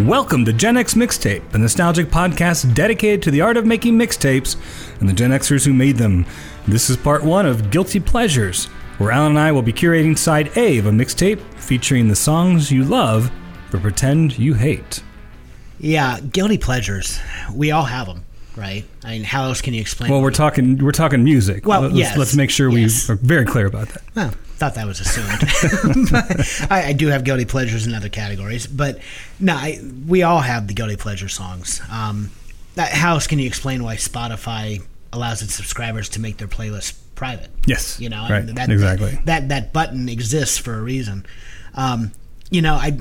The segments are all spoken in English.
Welcome to Gen X Mixtape, a nostalgic podcast dedicated to the art of making mixtapes and the Gen Xers who made them. This is part one of Guilty Pleasures, where Alan and I will be curating side A of a mixtape featuring the songs you love but pretend you hate. Yeah, guilty pleasures. We all have them, right? I mean, how else can you explain? Well, we're talking we're talking music. Well, let's, yes, let's make sure yes. we are very clear about that. Well, thought that was assumed. I, I do have guilty pleasures in other categories, but no, I, we all have the guilty pleasure songs. Um, that, how else can you explain why Spotify allows its subscribers to make their playlists private? Yes, You know, right, that, exactly. That that button exists for a reason. Um, you know, I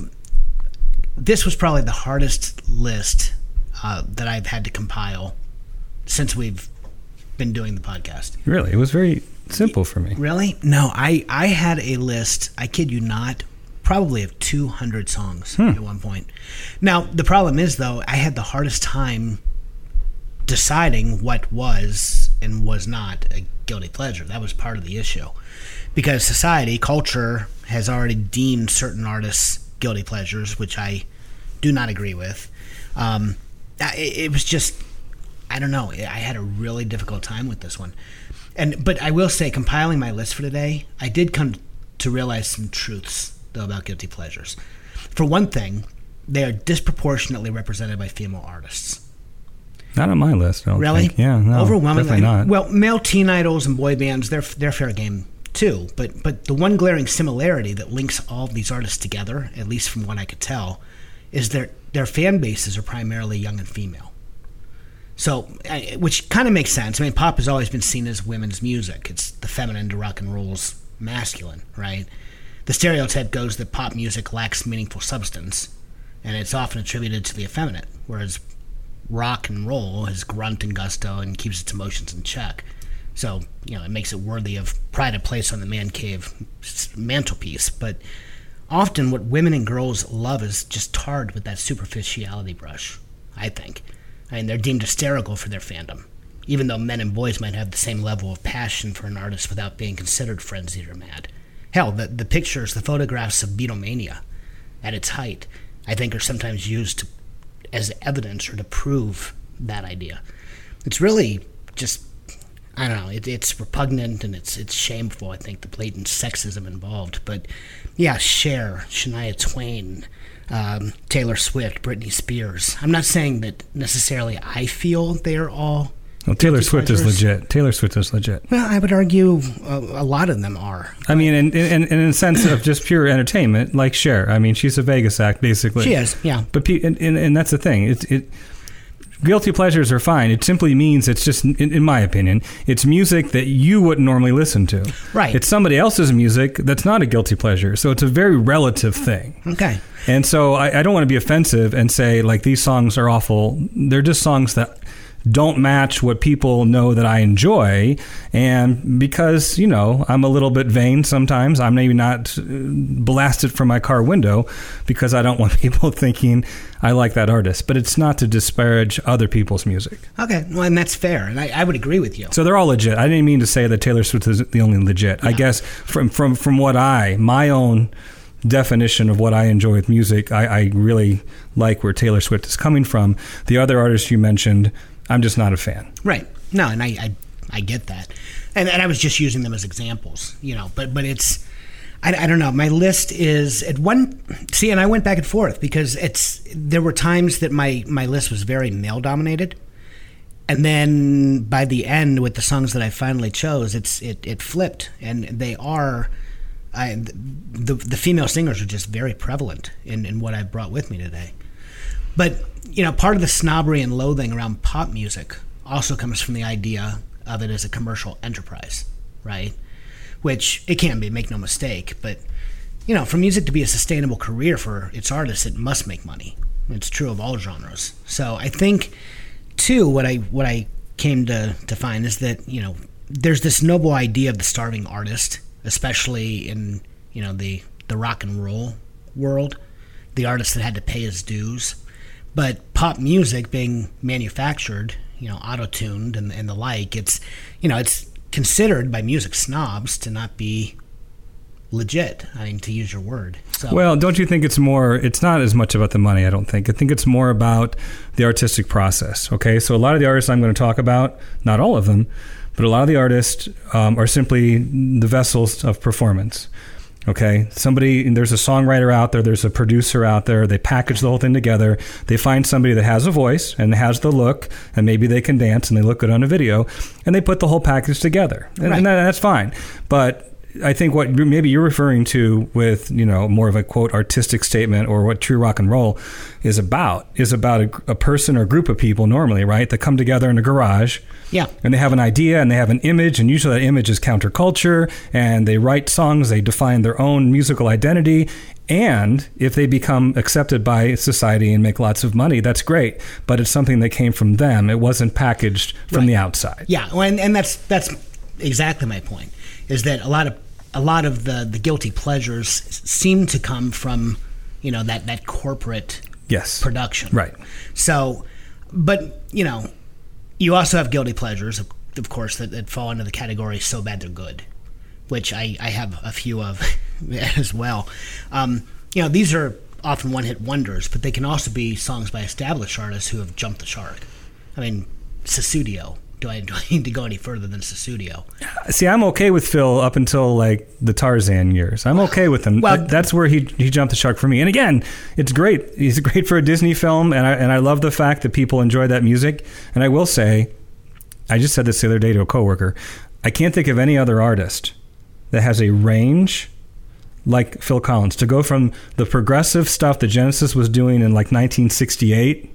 this was probably the hardest list uh, that I've had to compile since we've been doing the podcast. Really, it was very simple for me. Really? No, I I had a list. I kid you not. Probably of 200 songs at one point. Now the problem is though, I had the hardest time deciding what was and was not a guilty pleasure. That was part of the issue, because society, culture has already deemed certain artists guilty pleasures, which I do not agree with. Um, it, it was just I don't know. I had a really difficult time with this one, and but I will say, compiling my list for today, I did come to realize some truths though about guilty pleasures. For one thing, they are disproportionately represented by female artists. Not on my list. I don't Really? think. Yeah, no, overwhelmingly. definitely not. Well, male teen idols and boy bands, they're they're fair game too. But but the one glaring similarity that links all these artists together, at least from what I could tell, is their their fan bases are primarily young and female. So, which kind of makes sense. I mean, pop has always been seen as women's music. It's the feminine to rock and roll's masculine, right? The stereotype goes that pop music lacks meaningful substance, and it's often attributed to the effeminate, whereas rock and roll has grunt and gusto and keeps its emotions in check. So, you know, it makes it worthy of pride of place on the man cave mantelpiece. But often what women and girls love is just tarred with that superficiality brush, I think. I mean, they're deemed hysterical for their fandom, even though men and boys might have the same level of passion for an artist without being considered frenzied or mad. Hell, the, the pictures, the photographs of Beatlemania at its height, I think are sometimes used to, as evidence or to prove that idea. It's really just, I don't know, it, it's repugnant and it's it's shameful, I think, the blatant sexism involved. But yeah, Cher, Shania Twain, um, Taylor Swift, Britney Spears. I'm not saying that necessarily I feel they're all. Well, Taylor Swift is legit. Taylor Swift is legit. Well, I would argue a, a lot of them are. I mean, in, in, in a sense of just pure entertainment, like Cher. I mean, she's a Vegas act, basically. She is, yeah. But pe- and, and, and that's the thing. It, it guilty pleasures are fine. It simply means it's just, in, in my opinion, it's music that you wouldn't normally listen to. Right. It's somebody else's music that's not a guilty pleasure. So it's a very relative thing. Okay. And so I, I don't want to be offensive and say like these songs are awful. They're just songs that don't match what people know that I enjoy. And because, you know, I'm a little bit vain sometimes, I'm maybe not uh, blasted from my car window because I don't want people thinking I like that artist. But it's not to disparage other people's music. Okay. Well, and that's fair. And I, I would agree with you. So they're all legit. I didn't mean to say that Taylor Swift is the only legit. I guess from from from what I my own definition of what I enjoy with music, I, I really like where Taylor Swift is coming from. The other artists you mentioned, I'm just not a fan. Right. No, and I, I, I get that, and, and I was just using them as examples, you know. But but it's, I, I don't know. My list is at one. See, and I went back and forth because it's there were times that my my list was very male dominated, and then by the end with the songs that I finally chose, it's it it flipped, and they are. I, the the female singers are just very prevalent in, in what I've brought with me today. But you know, part of the snobbery and loathing around pop music also comes from the idea of it as a commercial enterprise, right? Which it can be, make no mistake. But you know, for music to be a sustainable career for its artists, it must make money. It's true of all genres. So I think, too, what I what I came to to find is that you know there's this noble idea of the starving artist, especially in you know the the rock and roll world, the artist that had to pay his dues. But pop music being manufactured, you know, auto tuned and, and the like, it's you know it's considered by music snobs to not be legit. I mean, to use your word. So Well, don't you think it's more? It's not as much about the money. I don't think. I think it's more about the artistic process. Okay, so a lot of the artists I'm going to talk about, not all of them, but a lot of the artists um, are simply the vessels of performance. Okay, somebody there's a songwriter out there, there's a producer out there. They package the whole thing together. They find somebody that has a voice and has the look, and maybe they can dance and they look good on a video, and they put the whole package together, and, Right. and that, that's fine. But I think what maybe you're referring to with you know more of a quote artistic statement or what true rock and roll is about is about a, a person or group of people normally right? That come together in a garage yeah, and they have an idea and they have an image and usually that image is counterculture and they write songs they define their own musical identity. And if they become accepted by society and make lots of money that's great but it's something that came from them. It wasn't packaged from Right. the outside. Yeah, and, and that's that's exactly my point. Is that a lot of a lot of the the guilty pleasures seem to come from you know that that corporate yes production. right So, but you know, you also have guilty pleasures, of, of course, that, that fall into the category "so bad they're good," which I, I have a few of as well. Um, you know, these are often one-hit wonders, but they can also be songs by established artists who have jumped the shark. I mean, Sussudio. Do I, do I need to go any further than Sussudio? See, I'm okay with Phil up until like the Tarzan years. I'm okay with him. Well- that's where he he jumped the shark for me. And again, it's great. He's great for a Disney film, and I and I love the fact that people enjoy that music. And I will say, I just said this the other day to a coworker. I can't think of any other artist that has a range like Phil Collins to go from the progressive stuff that Genesis was doing in like 1968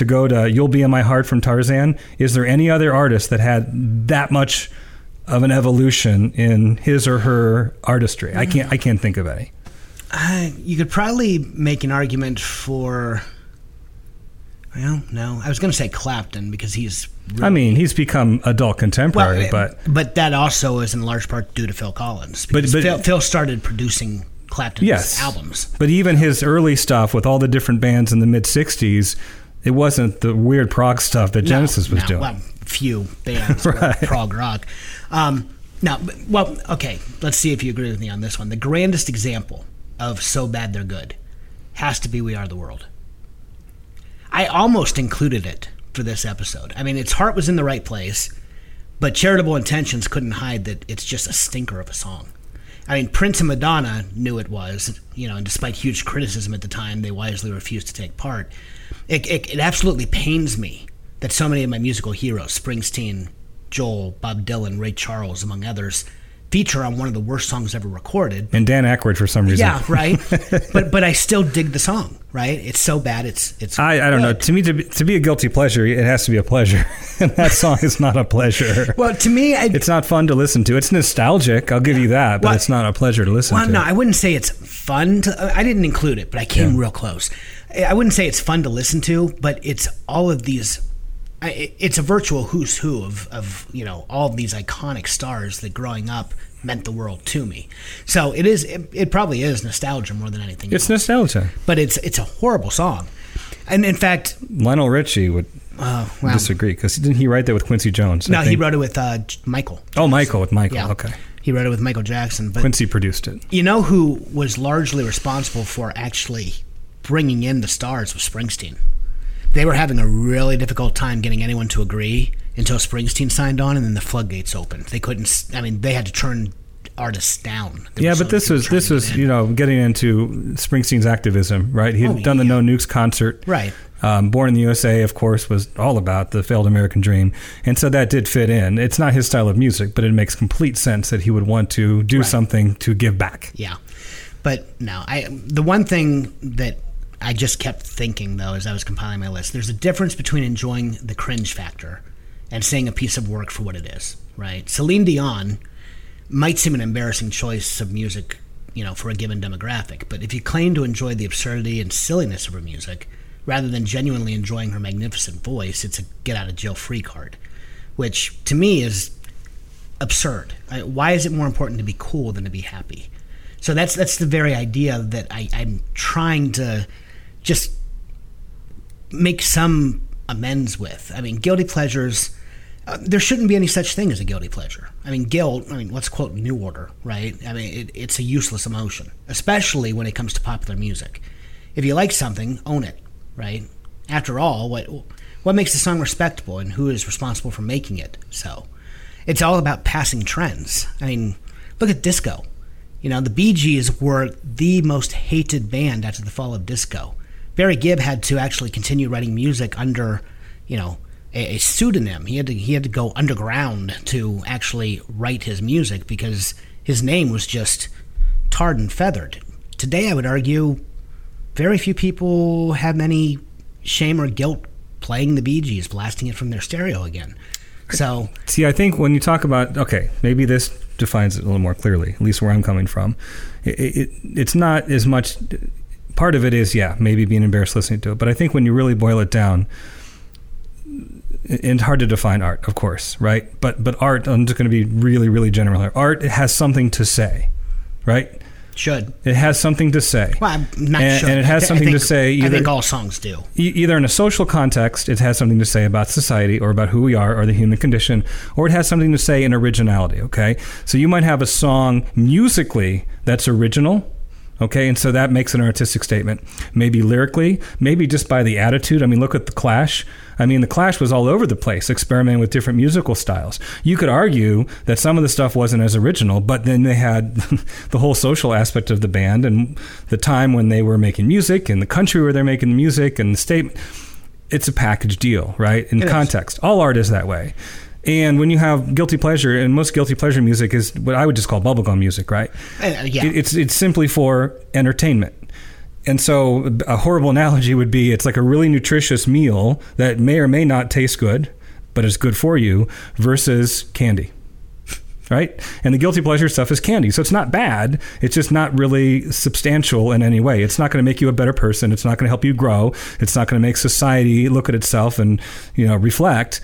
to go to "You'll Be in My Heart" from Tarzan. Is there any other artist that had that much of an evolution in his or her artistry? I can't. I can't think of any. Uh, you could probably make an argument for. Well, no, I was going to say Clapton because he's. Really, I mean, he's become adult contemporary, but but that also is in large part due to Phil Collins. But- but- Phil, Phil started producing Clapton's yes, albums. But even his early stuff with all the different bands in the mid '60s, it wasn't the weird prog stuff that Genesis No, was no, doing. Well, few bands, Right. prog rock. Um, now, well, okay. Let's see if you agree with me on this one. The grandest example of "so bad they're good" has to be "We Are the World." I almost included it for this episode. I mean, its heart was in the right place, but charitable intentions couldn't hide that it's just a stinker of a song. I mean, Prince and Madonna knew it was, you know, and despite huge criticism at the time, they wisely refused to take part. It, it, it absolutely pains me that so many of my musical heroes, Springsteen, Joel, Bob Dylan, Ray Charles, among others, feature on one of the worst songs ever recorded. and Dan Aykroyd, for some reason, Yeah, right. but but I still dig the song. Right? It's so bad. It's it's. I, I don't know. To me, to be, to be a guilty pleasure, it has to be a pleasure, and that song is not a pleasure. Well, to me, I, It's not fun to listen to. It's nostalgic. I'll give you that, but Well, it's not a pleasure to listen Well, to. Well, no, I wouldn't say it's fun to. I didn't include it, but I came real close. I wouldn't say it's fun to listen to, but it's all of these. It's a virtual who's who of, of you know all of these iconic stars that growing up meant the world to me. So it is. It, it probably is nostalgia more than anything. it's else. nostalgia. but it's it's a horrible song, and in fact, Lionel Richie would uh, well, disagree because didn't he write that with Quincy Jones? I no, he wrote it with uh, Michael. Oh, Michael with Michael. Yeah, Okay, He wrote it with Michael Jackson, but Quincy produced it. You know who was largely responsible for actually bringing in the stars was Springsteen. They were having a really difficult time getting anyone to agree until Springsteen signed on, and then the floodgates opened. They couldn't. I mean, they had to turn artists down. There Yeah, but this was this was in. you know getting into Springsteen's activism, right? He had Oh, done the. No Nukes concert, right. Um, Born in the USA, of course, was all about the failed American dream, and so that did fit in. It's not his style of music, but it makes complete sense that he would want to do Right. something to give back. Yeah, but no, I the one thing that I just kept thinking though as I was compiling my list, there's a difference between enjoying the cringe factor and seeing a piece of work for what it is. Right, Celine Dion might seem an embarrassing choice of music, you know, for a given demographic, but if you claim to enjoy the absurdity and silliness of her music rather than genuinely enjoying her magnificent voice, it's a get out of jail free card, which to me is absurd. I, why is it more important to be cool than to be happy? So that's that's the very idea that I, I'm trying to just make some amends with. I mean, guilty pleasures. uh, there shouldn't be any such thing as a guilty pleasure. I mean, guilt. I mean, let's quote New Order, right? I mean, it, it's a useless emotion, especially when it comes to popular music. If you like something, own it, right? After all, what what makes a song respectable, and who is responsible for making it so? It's all about passing trends. I mean, look at disco. You know, the Bee Gees were the most hated band after the fall of disco. Barry Gibb had to actually continue writing music under, you know, a, a, pseudonym. He had to he had to go underground to actually write his music because his name was just tarred and feathered. Today, I would argue, very few people have any shame or guilt playing the Bee Gees, blasting it from their stereo again. So, see, I think when you talk about okay, maybe this defines it a little more clearly, at least where I'm coming from. It, it, it's not as much. Part of it is, yeah, maybe being embarrassed listening to it, but I think when you really boil it down, it's hard to define art, of course, right? But but art, I'm just going to be really, really general here. Art has something to say, right? Should it has something to say? Well, I'm not and, should. and it has something think, to say. Either, I think all songs do. E- either in a social context, it has something to say about society or about who we are or the human condition, or it has something to say in originality. Okay, so you might have a song musically that's original Okay, and so that makes an artistic statement. Maybe lyrically, maybe just by the attitude. I mean, look at the Clash. I mean, the Clash was all over the place, experimenting with different musical styles. You could argue that some of the stuff wasn't as original, but then they had the whole social aspect of the band and the time when they were making music and the country where they're making the music and the statement. It's a package deal, right? In It is. context. All art is that way. And when you have guilty pleasure, and most guilty pleasure music is what I would just call bubblegum music, right? Uh, yeah. It- It's it's simply for entertainment. And so a horrible analogy would be it's like a really nutritious meal that may or may not taste good, but is good for you versus candy. Right? And the guilty pleasure stuff is candy. So it's not bad. It's just not really substantial in any way. It's not going to make you a better person. It's not going to help you grow. It's not going to make society look at itself and, you know, reflect.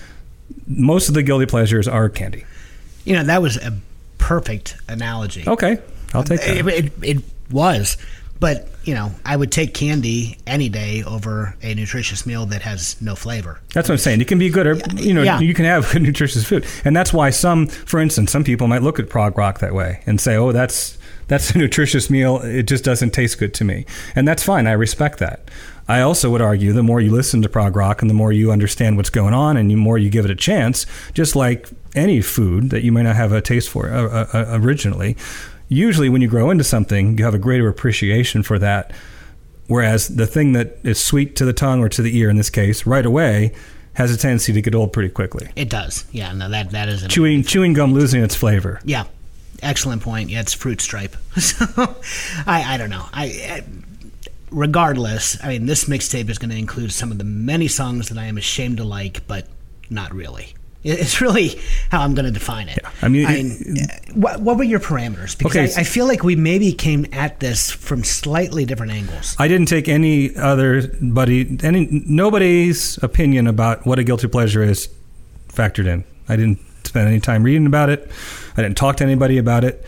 Most of the guilty pleasures are candy. you know, that was a perfect analogy. Okay. I'll take that. It, it, it was. But, you know, I would take candy any day over a nutritious meal that has no flavor. That's what I'm saying. It can be good, or you know, Yeah. you can have good nutritious food, and that's why some, for instance, some people might look at prog rock that way and say, "Oh, that's that's a nutritious meal. It just doesn't taste good to me," and that's fine. I respect that. I also would argue the more you listen to prog rock and the more you understand what's going on and the more you give it a chance, just like any food that you may not have a taste for uh, uh, uh, originally, usually when you grow into something, you have a greater appreciation for that. Whereas the thing that is sweet to the tongue or to the ear in this case, right away, has a tendency to get old pretty quickly. It does. Yeah, no, that, that is Chewing chewing gum losing its flavor. Yeah, excellent point. Yeah, it's fruit stripe. so, I I don't know. I, I regardless. I mean, this mixtape is going to include some of the many songs that I am ashamed to like, but not really. It's really how I'm going to define it. Yeah, I mean, what, what were your parameters? Because Okay, I, I feel like we maybe came at this from slightly different angles. I didn't take any other buddy any nobody's opinion about what a guilty pleasure is factored in. I didn't spend any time reading about it. I didn't talk to anybody about it.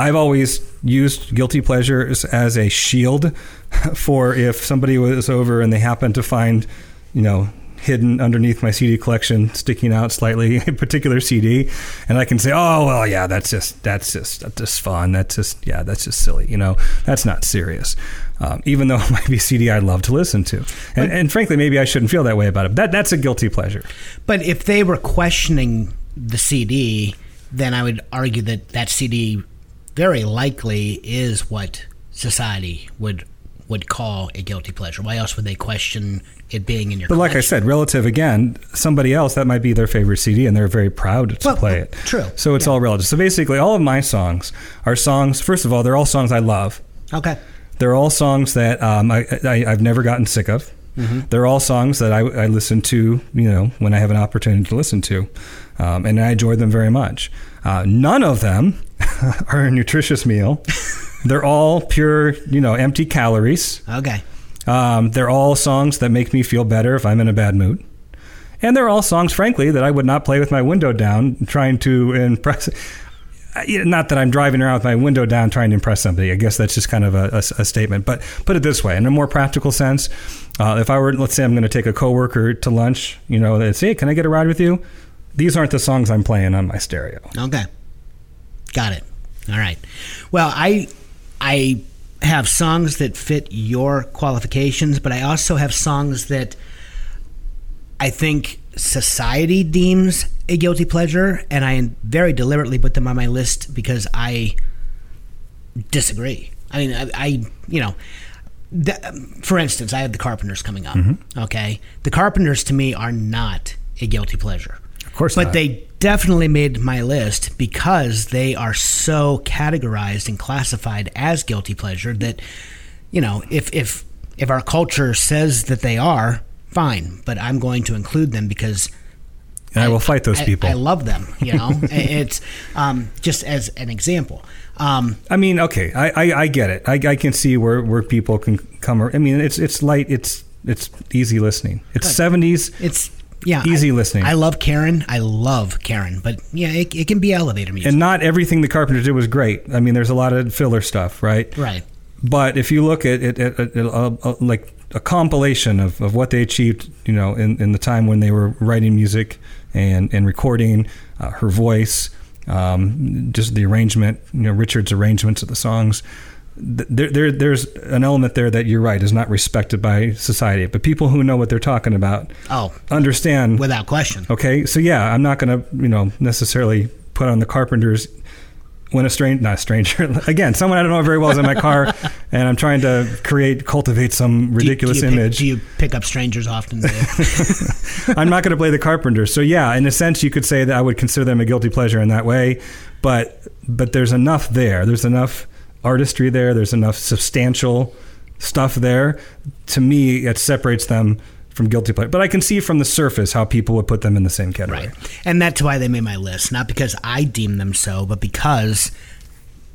I've always used guilty pleasures as a shield for if somebody was over and they happened to find, you know, hidden underneath my CD collection, sticking out slightly, a particular CD, and I can say, "Oh, well, yeah, that's just that's just that's just fun. That's just yeah, that's just silly. You know, that's not serious." Um, even though it might be a CD I'd love to listen to, and, and frankly, maybe I shouldn't feel that way about it. That that's a guilty pleasure. But if they were questioning the CD, then I would argue that that CD very likely is what society would would call a guilty pleasure. Why else would they question it being in your? But like I said, relative again, somebody else that might be their favorite CD, and they're very proud to Well, play it. true. So it's all relative. So basically, all of my songs are songs. First of all, they're all songs I love. okay, They're all songs that um, I, I, I've never gotten sick of. Mm-hmm. They're all songs that I, I listen to, you know, when I have an opportunity to listen to, um, and I enjoy them very much. Uh, none of them are a nutritious meal. They're all pure, you know, empty calories. okay, Um, they're all songs that make me feel better if I'm in a bad mood. And they're all songs, frankly, that I would not play with my window down, trying to impress. Not that I'm driving around with my window down trying to impress somebody. I guess that's just kind of a, a- a statement. But put it this way, in a more practical sense, uh, if I were, let's say, I'm going to take a coworker to lunch, you know, they say, "Hey, can I get a ride with you?" These aren't the songs I'm playing on my stereo. Okay. Got it. All right. Well, I I have songs that fit your qualifications, but I also have songs that I think society deems a guilty pleasure, and I very deliberately put them on my list because I disagree. I mean, I, I you know, the, for instance, I have the Carpenters coming up. Mm-hmm. Okay, the Carpenters to me are not a guilty pleasure. Of course But not. they definitely made my list because they are so categorized and classified as guilty pleasure that, you know, if if if our culture says that they are, fine. But I'm going to include them because And I, will fight those I- people. I love them. You know, it's um, just as an example. Um, I mean, okay, I, I, I get it. I, I can see where, where people can come. I mean, it's it's light. It's it's easy listening. It's seventies. it's yeah, Easy I- listening. I love Karen. I love Karen, but yeah, it, it can be elevator music. And not everything the Carpenters did was great. I mean, there's a lot of filler stuff, right? right. But if you look at it, at, at, at, uh, uh, like a compilation of, of what they achieved, you know, in, in the time when they were writing music and, and recording, uh, her voice, um, just the arrangement, you know, Richard's arrangements of the songs. Th- There, there, there's an element there that you're right is not respected by society, but people who know what they're talking about Oh, understand without question. Okay, so yeah, I'm not going to, you know, necessarily put on the Carpenters when a stranger, not a stranger, again, someone I don't know very well is in my car, and I'm trying to create, cultivate some Do you- ridiculous do you pick- image. do you pick up strangers often? I'm not going to play the carpenter, So yeah, in a sense, you could say that I would consider them a guilty pleasure in that way, but but there's enough there. There's enough artistry there. There's enough substantial stuff there. To me, it separates them from guilty pleasure. But I can see from the surface how people would put them in the same category. Right. And that's why they made my list. Not because I deem them so, but because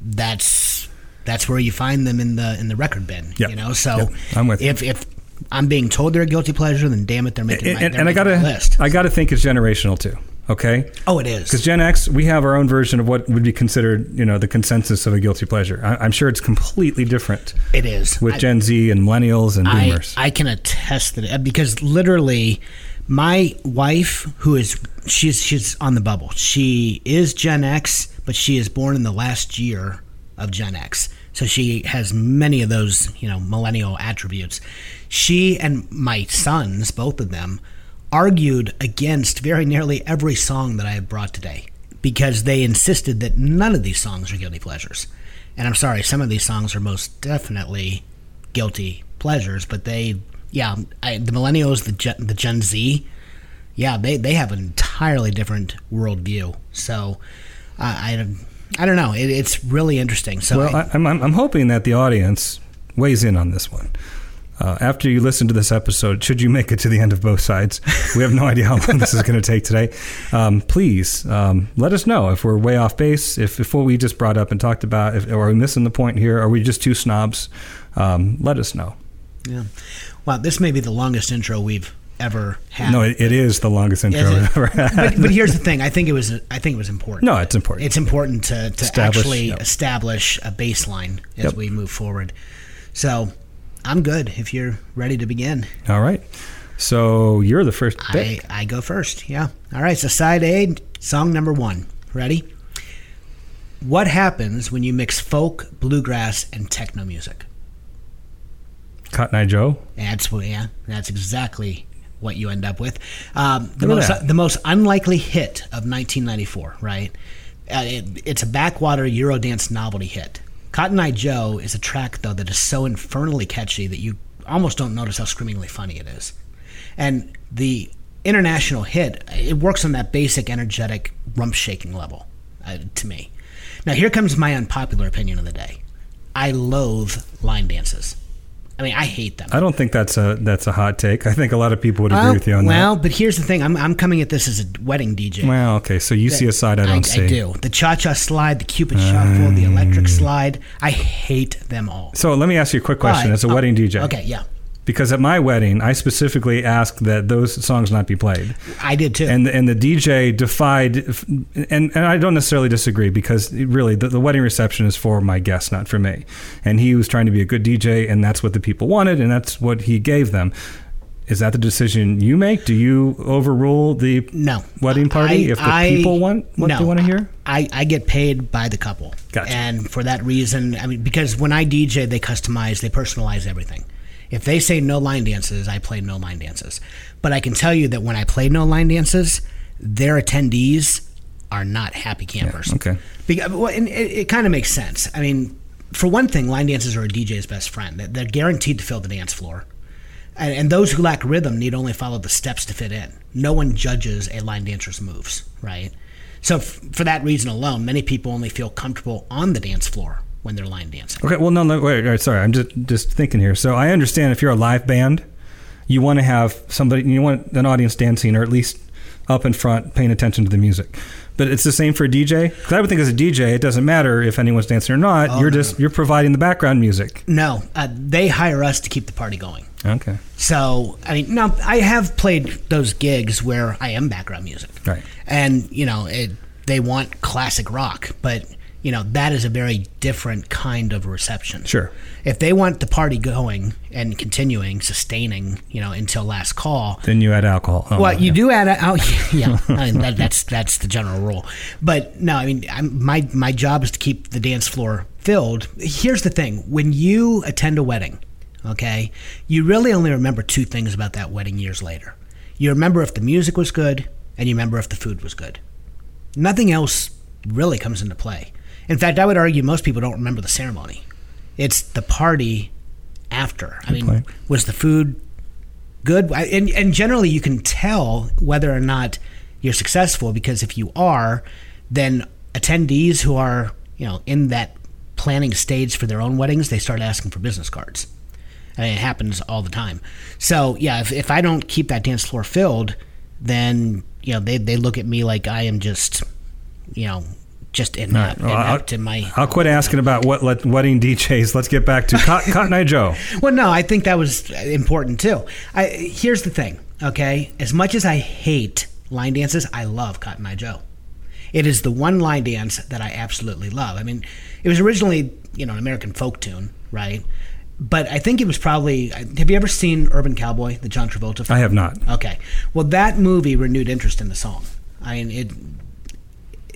that's that's where you find them in the in the record bin. Yep. You know, so Yep. I'm with you. if if I'm being told they're a guilty pleasure, then damn it, they're making and, my, and, they're and I gotta, list. I gotta think it's generational too. Okay, oh, it is. because Gen X, we have our own version of what would be considered, you know, the consensus of a guilty pleasure. I, I'm sure it's completely different It is. with I- Gen Z and millennials and I, boomers. I can attest that because literally my wife who is she's she's on the bubble she is gen x but she is born in the last year of gen x so she has many of those you know millennial attributes she and my sons both of them argued against very nearly every song that i have brought today because they insisted that none of these songs are guilty pleasures and i'm sorry some of these songs are most definitely guilty pleasures, but they, yeah, I, the millennials, the Gen, the Gen Z, yeah, they, they have an entirely different worldview. So, I, I, I don't know. It, it's really interesting. So, well, I, I'm I'm hoping that the audience weighs in on this one. Uh, after you listen to this episode, should you make it to the end of both sides, we have no idea how long this is going to take today. Um, please um, let us know if we're way off base, if, if what we just brought up and talked about, if, are we missing the point here? Are we just two snobs? Um, let us know. yeah. Wow, this may be the longest intro we've ever had. No, it, it is the longest intro we've ever had. but, but here's the thing. I think it was. I think it was important. no, it's important. It's important to, to Establish, actually yep. establish a baseline as Yep. we move forward. So, I'm good if you're ready to begin. All right. So you're the first I, pick. I go first. Yeah. All right. So side A, song number one. Ready? What happens when you mix folk, bluegrass, and techno music? Cotton Eye Joe. That's. Yeah. That's exactly what you end up with. Um, the most that. the most unlikely hit of 1994. Right. Uh, it, it's a backwater Eurodance novelty hit. Cotton Eye Joe is a track though that is so infernally catchy that you almost don't notice how screamingly funny it is. And the international hit, it works on that basic energetic rump shaking level uh, to me. Now, here comes my unpopular opinion of the day. I loathe line dances. I mean, I hate them. I don't think that's a that's a hot take. I think a lot of people would agree well, with you on that. well, but here's the thing. I'm, I'm coming at this as a wedding DJ. Well, okay. So you see a side I don't see. I do. The cha-cha slide, the cupid shuffle, the electric mm. slide. I hate them all. So let me ask you a quick question. Why? As a Oh, wedding DJ, Okay, yeah. Because at my wedding, I specifically asked that those songs not be played, I did too. and and the DJ defied, and and I don't necessarily disagree because really the, the wedding reception is for my guests, not for me, and he was trying to be a good DJ, and that's what the people wanted, and that's what he gave them. is that the decision you make? Do you overrule the No. wedding party I- if the I- people want what no. they want to hear? I, I get paid by the couple. Gotcha. And for that reason, I mean, because when I DJ, they customize, they personalize everything. If they say no line dances, I play no line dances. But I can tell you that when I play no line dances, their attendees are not happy campers. okay. Because, well, and it, it kind of makes sense. I mean, for one thing, line dances are a DJ's best friend. They're- They're guaranteed to fill the dance floor. And, and those who lack rhythm need only follow the steps to fit in. No one judges a line dancer's moves, right? So, f- for that reason alone, many people only feel comfortable on the dance floor when they're line dancing. Okay, well, no, no, wait, wait, sorry, I'm just just thinking here. So I understand if you're a live band, you want to have somebody, you want an audience dancing, or at least up in front, paying attention to the music. But it's the same for a DJ. Because I would think as a DJ, it doesn't matter if anyone's dancing or not. Oh, you're no. just you're providing the background music. No, uh, they hire us to keep the party going. Okay, So, I mean, now I have played those gigs where I am background music. right. and you know it, they want classic rock but you know that is a very different kind of reception Sure. if they want the party going and continuing sustaining you know until last call Then you add alcohol. Oh, well, you yeah. do add alcohol. oh yeah, I mean, that, that's that's the general rule. But no, I mean, I'm, my my job is to keep the dance floor filled. Here's the thing: when you attend a wedding, okay, you really only remember two things about that wedding years later. You remember if the music was good, and you remember if the food was good. Nothing else really comes into play. In fact, I would argue most people don't remember the ceremony. It's the party after. I mean, point. was the food good? And, and generally, you can tell whether or not you're successful because if you are, then attendees who are you know in that planning stage for their own weddings, they start asking for business cards. I mean, it happens all the time. So yeah, if, if I don't keep that dance floor filled, then you know they, they look at me like I am just you know just inept, Well, I'll- in my. I'll quit asking about what let, wedding DJs. Let's get back to Cotton, Cotton Eye Joe. Well, no, I think that was important too. I, here's the thing, okay? As much as I hate line dances, I love Cotton Eye Joe. It is the one line dance that I absolutely love. I mean, it was originally, you know, an American folk tune, right? But I think it was probably. Uh, have you ever seen Urban Cowboy, the John Travolta film? I have not. Okay. Well, that movie renewed interest in the song. I mean, it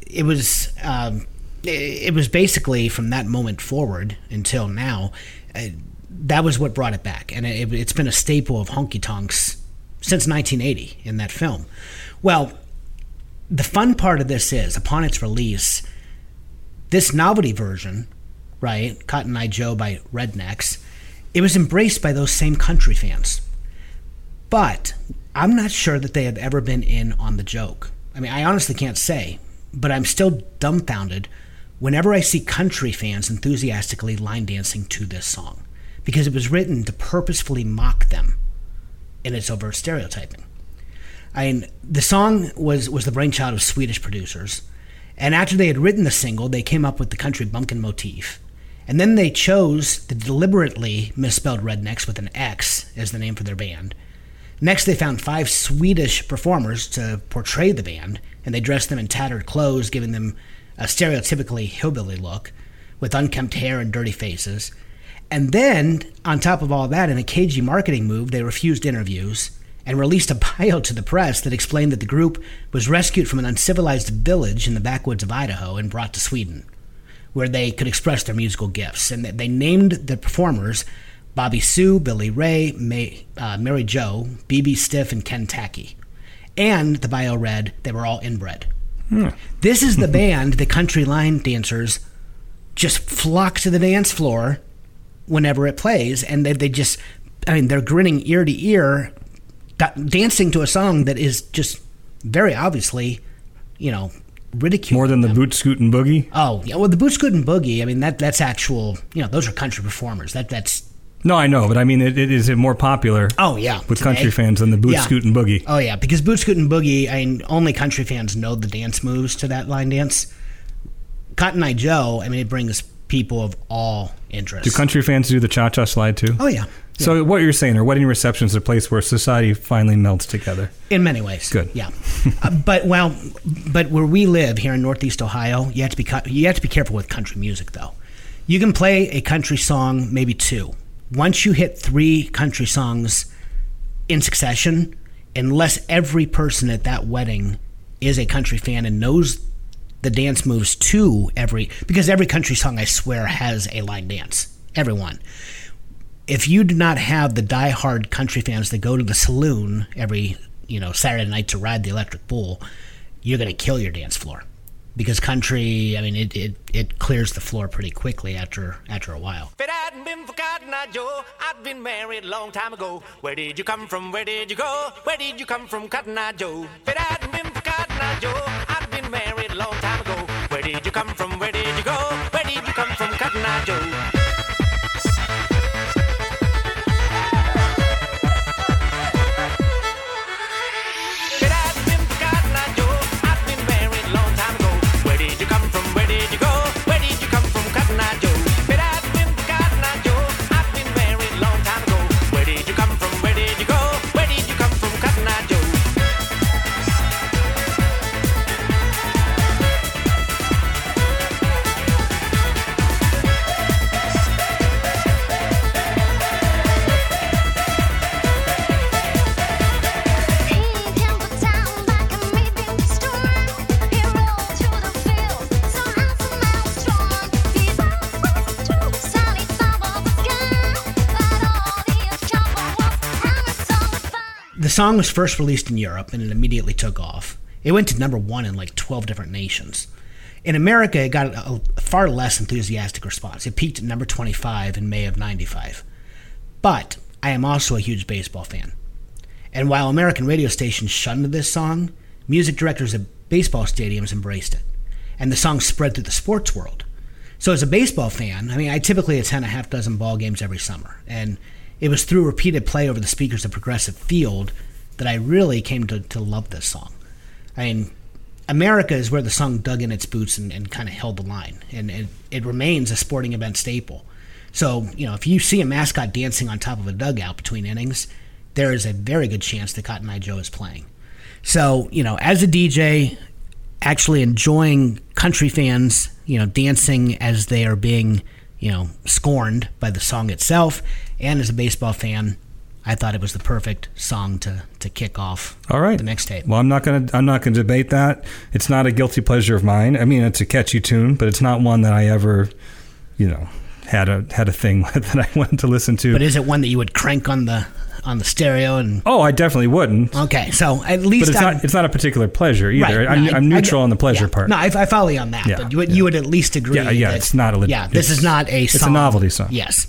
it was um, it, was basically from that moment forward until now. Uh, that was what brought it back, and it, it's been a staple of honky tonks since 1980 in that film. Well, the fun part of this is, upon its release, this novelty version, right, Cotton Eye Joe by Rednex, it was embraced by those same country fans. But I'm not sure that they have ever been in on the joke. I mean, I honestly can't say, but I'm still dumbfounded whenever I see country fans enthusiastically line dancing to this song because it was written to purposefully mock them in its overt stereotyping. I mean, the song was was the brainchild of Swedish producers, and after they had written the single, they came up with the country bumpkin motif, and then they chose the deliberately misspelled Rednex with an X as the name for their band. Next, they found five Swedish performers to portray the band, and they dressed them in tattered clothes, giving them a stereotypically hillbilly look, with unkempt hair and dirty faces. And then, on top of all that, in a cagey marketing move, they refused interviews and released a bio to the press that explained that the group was rescued from an uncivilized village in the backwoods of Idaho and brought to Sweden, where they could express their musical gifts. And they named the performers Bobby Sue, Billy Ray, May, uh, Mary Joe, BB Stiff, and Ken Tacky. And the bio read they were all inbred. Hmm. This is the band the country line dancers just flock to the dance floor whenever it plays, and they, they just, I mean, they're grinning ear to ear, dancing to a song that is just very obviously, you know, ridiculed. More than the boot scoot and boogie. Oh yeah, well the boot scoot and boogie. I mean that that's actual. You know those are country performers. That that's. No, I know, but I mean, it, it is more popular Oh yeah. with today. country fans than the boot Yeah. scoot and boogie. Oh yeah, because boot scoot and boogie. I mean, only country fans know the dance moves to that line dance. Cotton Eye Joe. I mean, it brings people of all interests. Do country fans do the cha cha slide too? oh yeah. So what you're saying are wedding receptions are a place where society finally melts together. In many ways. Good. Yeah. uh, but well, but where we live here in Northeast Ohio, you have to be you have to be careful with country music though. You can play a country song, maybe two. Once you hit three country songs in succession, unless every person at that wedding is a country fan and knows the dance moves to every because every country song I swear has a line dance. Everyone. If you do not have the die-hard country fans that go to the saloon every, you know, Saturday night to ride the electric bull, you're going to kill your dance floor. Because country, I mean, it, it, it clears the floor pretty quickly after after a while. If it hadn't been for Cotton Eye Joe, I'd been married a long time ago. Where did you come from? Where did you go? Where did you come from, Cotton Eye Joe? If it hadn't been for Cotton Eye Joe, I'd been married a long time ago. Where did you come from? Where song was first released in Europe and it immediately took off. It went to number one in like 12 different nations. In America, it got a, far less enthusiastic response. It peaked at number 25 in May of 95. But I am also a huge baseball fan. And while American radio stations shunned this song, music directors at baseball stadiums embraced it. And the song spread through the sports world. So as a baseball fan, I mean, I typically attend a half dozen ball games every summer, and it was through repeated play over the speakers of Progressive Field that I really came to, to love this song. I mean, America is where the song dug in its boots and, and kind of held the line, and it, it remains a sporting event staple. So, you know, if you see a mascot dancing on top of a dugout between innings, there is a very good chance that Cotton Eye Joe is playing. So, you know, as a DJ, actually enjoying country fans, you know, dancing as they are being, you know, scorned by the song itself, and as a baseball fan, I thought it was the perfect song to to kick off All right. the mixtape. Well, I'm not gonna I'm not gonna debate that. It's not a guilty pleasure of mine. I mean, it's a catchy tune, but it's not one that I ever, you know, had a had a thing that I wanted to listen to. But is it one that you would crank on the on the stereo and oh, I definitely wouldn't. okay? So at But least it's I'm, not it's not a particular pleasure either. Right, I'm, no, I- I'm I neutral get- on the pleasure yeah. part. No, I, I follow you on that. Yeah, but you would, yeah. you would at least agree. Yeah, yeah, that- it's not a yeah. This is not a. it's a novelty song. Yes.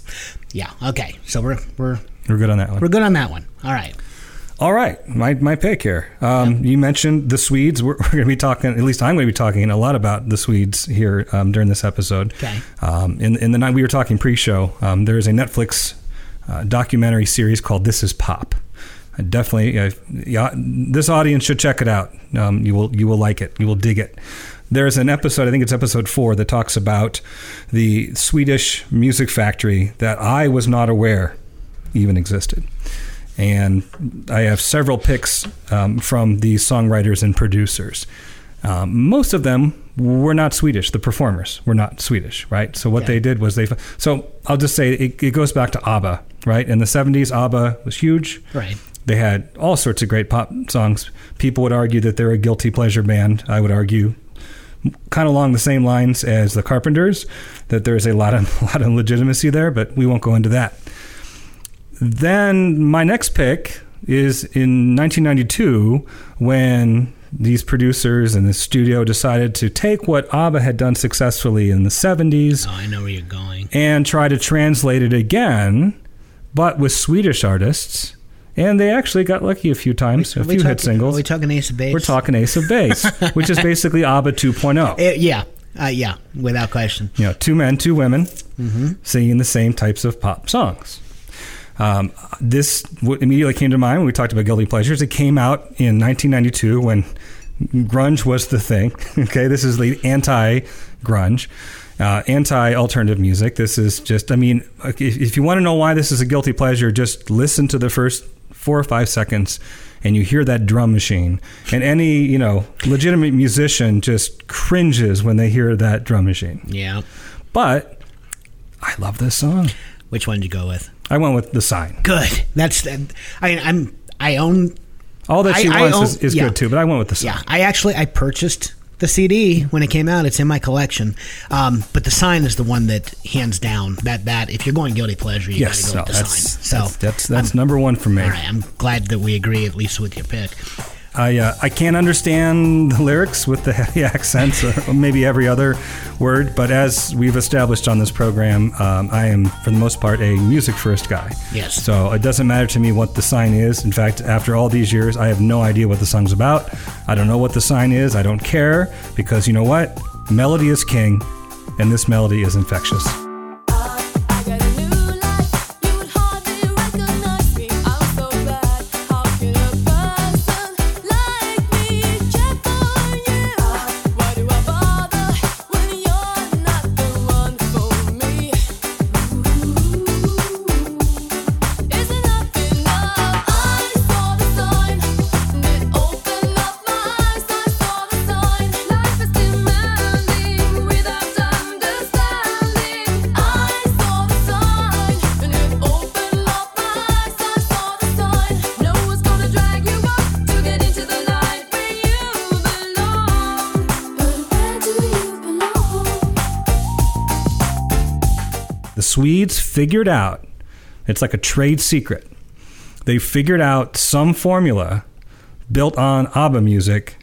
Yeah. Okay. So we're we're We're good on that one. we're good on that one. All right. All right, my my pick here. Um, You mentioned the Swedes. We're, we're going to be talking. At least I'm going to be talking a lot about the Swedes here um, during this episode. Okay. Um, in in the night we were talking pre-show, um, there is a Netflix uh, documentary series called "This Is Pop." I definitely, uh, yeah, this audience should check it out. Um, you will you will like it. You will dig it. There's an episode, I think it's episode four, that talks about the Swedish music factory that I was not aware even existed and I have several picks um, from these songwriters and producers. Um, most of them were not Swedish. The performers were not Swedish, right? So what Yeah. they did was they. So I'll just say it, it goes back to ABBA, right? In the '70s, ABBA was huge. Right. They had all sorts of great pop songs. People would argue that they're a guilty pleasure band. I would argue, kind of along the same lines as the Carpenters, that there's a lot of a lot of legitimacy there. But we won't go into that. Then my next pick is in 1992 when these producers and the studio decided to take what ABBA had done successfully in the 70s Oh, I know where you're going. and try to translate it again, but with Swedish artists. And they actually got lucky a few times, a we few hit singles. Are we talking Ace of Base? We're talking Ace of Base, which is basically ABBA 2.0. Uh, yeah. Uh, yeah. Without question. you know, two men, two women Mm-hmm. singing the same types of pop songs. Um, this what immediately came to mind when we talked about guilty pleasures. It came out in 1992 when grunge was the thing. Okay, this is the anti-grunge, uh, anti-alternative music. This is just, I mean, if, if you want to know why this is a guilty pleasure, just listen to the first four or five seconds and you hear that drum machine and any you know legitimate musician just cringes when they hear that drum machine Yeah. but I love this song. Which one did you go with? I went with the sign. Good. That's. I mean, I'm. I own. All that she I- I wants own- is, is yeah. good too, but I went with the sign. Yeah, I actually I purchased the CD when it came out. It's in my collection. Um, but the sign is the one that hands down that that if you're going guilty pleasure, you Yes, got to no, go with the sign. So that's that's, that's number one for me. all right, I'm glad that we agree at least with your pick. I uh, I can't understand the lyrics with the heavy accents, or maybe every other word. But as we've established on this program, um, I am for the most part a music first guy. Yes. So it doesn't matter to me what the sign is. In fact, after all these years, I have no idea what the song's about. I don't know what the sign is. I don't care because you know what? Melody is king, and this melody is infectious. Figured out, it's like a trade secret. They figured out some formula built on ABBA music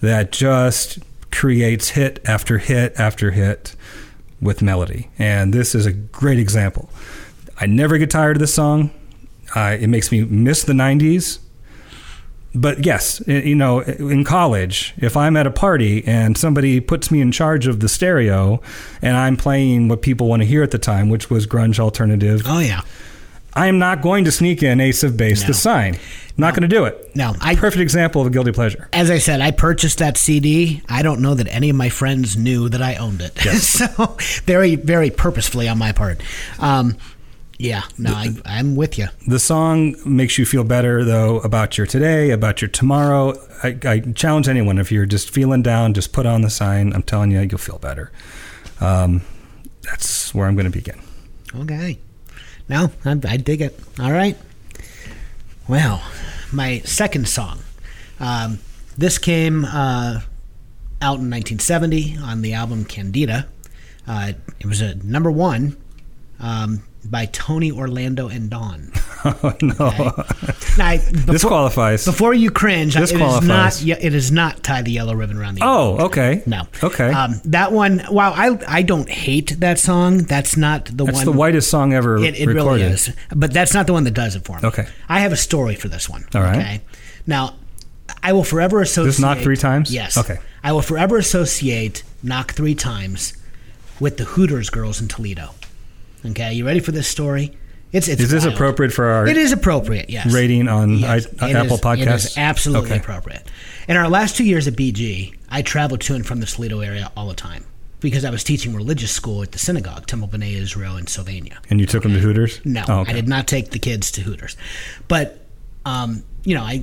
that just creates hit after hit after hit with melody. And this is a great example. I never get tired of this song. Uh, it makes me miss the 90s. But yes, you know, in college, if I'm at a party and somebody puts me in charge of the stereo and I'm playing what people want to hear at the time, which was grunge alternative, Oh yeah. I'm not going to sneak in Ace of Base, No. the sign. Not going to do it. No, I Perfect example of a guilty pleasure. as I said, I purchased that CD. I don't know that any of my friends knew that I owned it. Yes. so very, very purposefully on my part. Um, yeah, no, I, I'm with you. The song makes you feel better, though, about your today, about your tomorrow. I, I challenge anyone if you're just feeling down, just put on the sign. I'm telling you, you'll feel better. Um, that's where I'm going to begin. Okay. No, I, I dig it. All right. Well, my second song. Um, this came uh, out in 1970 on the album Candida. Uh, it was a number one um, by Tony Orlando and Dawn. Oh, no. Now, I- this qualifies. before you cringe, This it is not. qualifies. It is not tie the yellow ribbon around the. oh, okay. no. Okay. Um, that one. Wow, I I don't hate that song. That's not the one. that's one. the whitest song ever It, it recorded. really is. But that's not the one that does it for me. Okay. I have a story for this one. All right. Okay. Now, I will forever associate. knock three times? Yes. Okay. I will forever associate knock three times with the Hooters girls in Toledo. Okay. You ready for this story? It's, it's Is this wild. appropriate for our It is appropriate, yes. rating on Yes, I, it Apple is- Podcasts? It is absolutely Okay. appropriate. In our last two years at BG, I traveled to and from the Toledo area all the time because I was teaching religious school at the synagogue, Temple B'nai Israel in Sylvania. And you took them to Hooters? No, Oh, okay. I did not take the kids to Hooters. But, um, you know, I,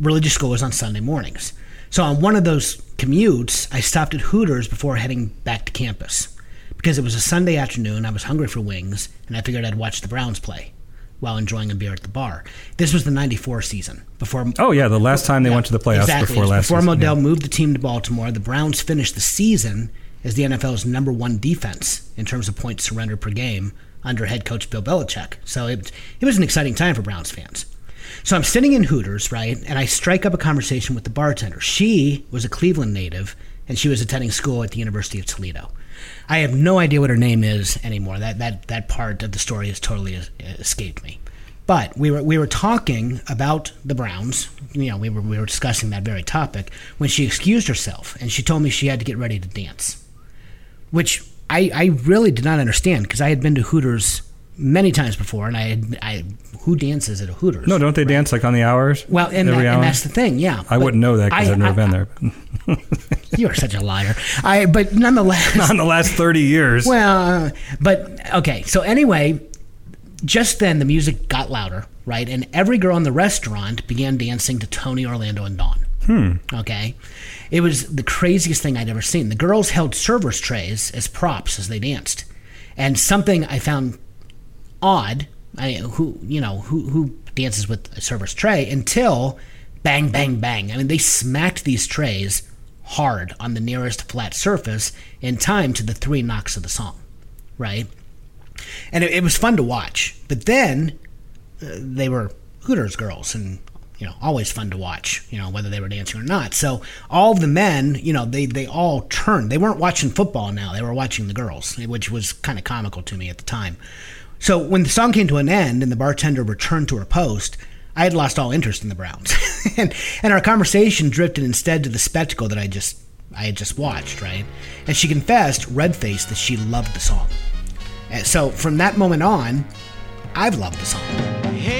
religious school was on Sunday mornings. So on one of those commutes, I stopped at Hooters before heading back to campus because it was a Sunday afternoon. I was hungry for wings, and I figured I'd watch the Browns play while enjoying a beer at the bar. This was the 94 season before Oh, yeah. The last time they yeah, went to the playoffs exactly. before last before season. Modell Yeah. moved the team to Baltimore, the Browns finished the season as the NFL's number one defense in terms of points surrendered per game under head coach Bill Belichick. So it, it was an exciting time for Browns fans. So I'm sitting in Hooters, right, and I strike up a conversation with the bartender. She was a Cleveland native, and she was attending school at the University of Toledo. I have no idea what her name is anymore. That that that part of the story has totally escaped me. But we were we were talking about the Browns. You know, we were we were discussing that very topic when she excused herself and she told me she had to get ready to dance, which I I really did not understand because I had been to Hooters many times before and I, I who dances at a Hooters? No, don't they dance like on the hours? Well, and, every that, hour? and that's the thing, yeah. I wouldn't know that because I've never I- been there. You are such a liar. I but nonetheless, Not in the last 30 years. Well, uh, but okay. So anyway, just then the music got louder, right? And every girl in the restaurant began dancing to Tony Orlando and Dawn. Hmm. Okay. It was the craziest thing I'd ever seen. The girls held servers trays as props as they danced, and something I found odd. I who you know who who dances with a server's tray until bang, bang, bang. I mean, they smacked these trays hard on the nearest flat surface in time to the three knocks of the song, right? And it, it was fun to watch. But then uh, they were Hooters girls and you know always fun to watch you know whether they were dancing or not so all the men you know they they all turned they weren't watching football now they were watching the girls which was kind of comical to me at the time so when the song came to an end and the bartender returned to her post I had lost all interest in the Browns, and and our conversation drifted instead to the spectacle that I just I had just watched, right? And she confessed, red faced, that she loved the song. And so from that moment on, I've loved the song. Hey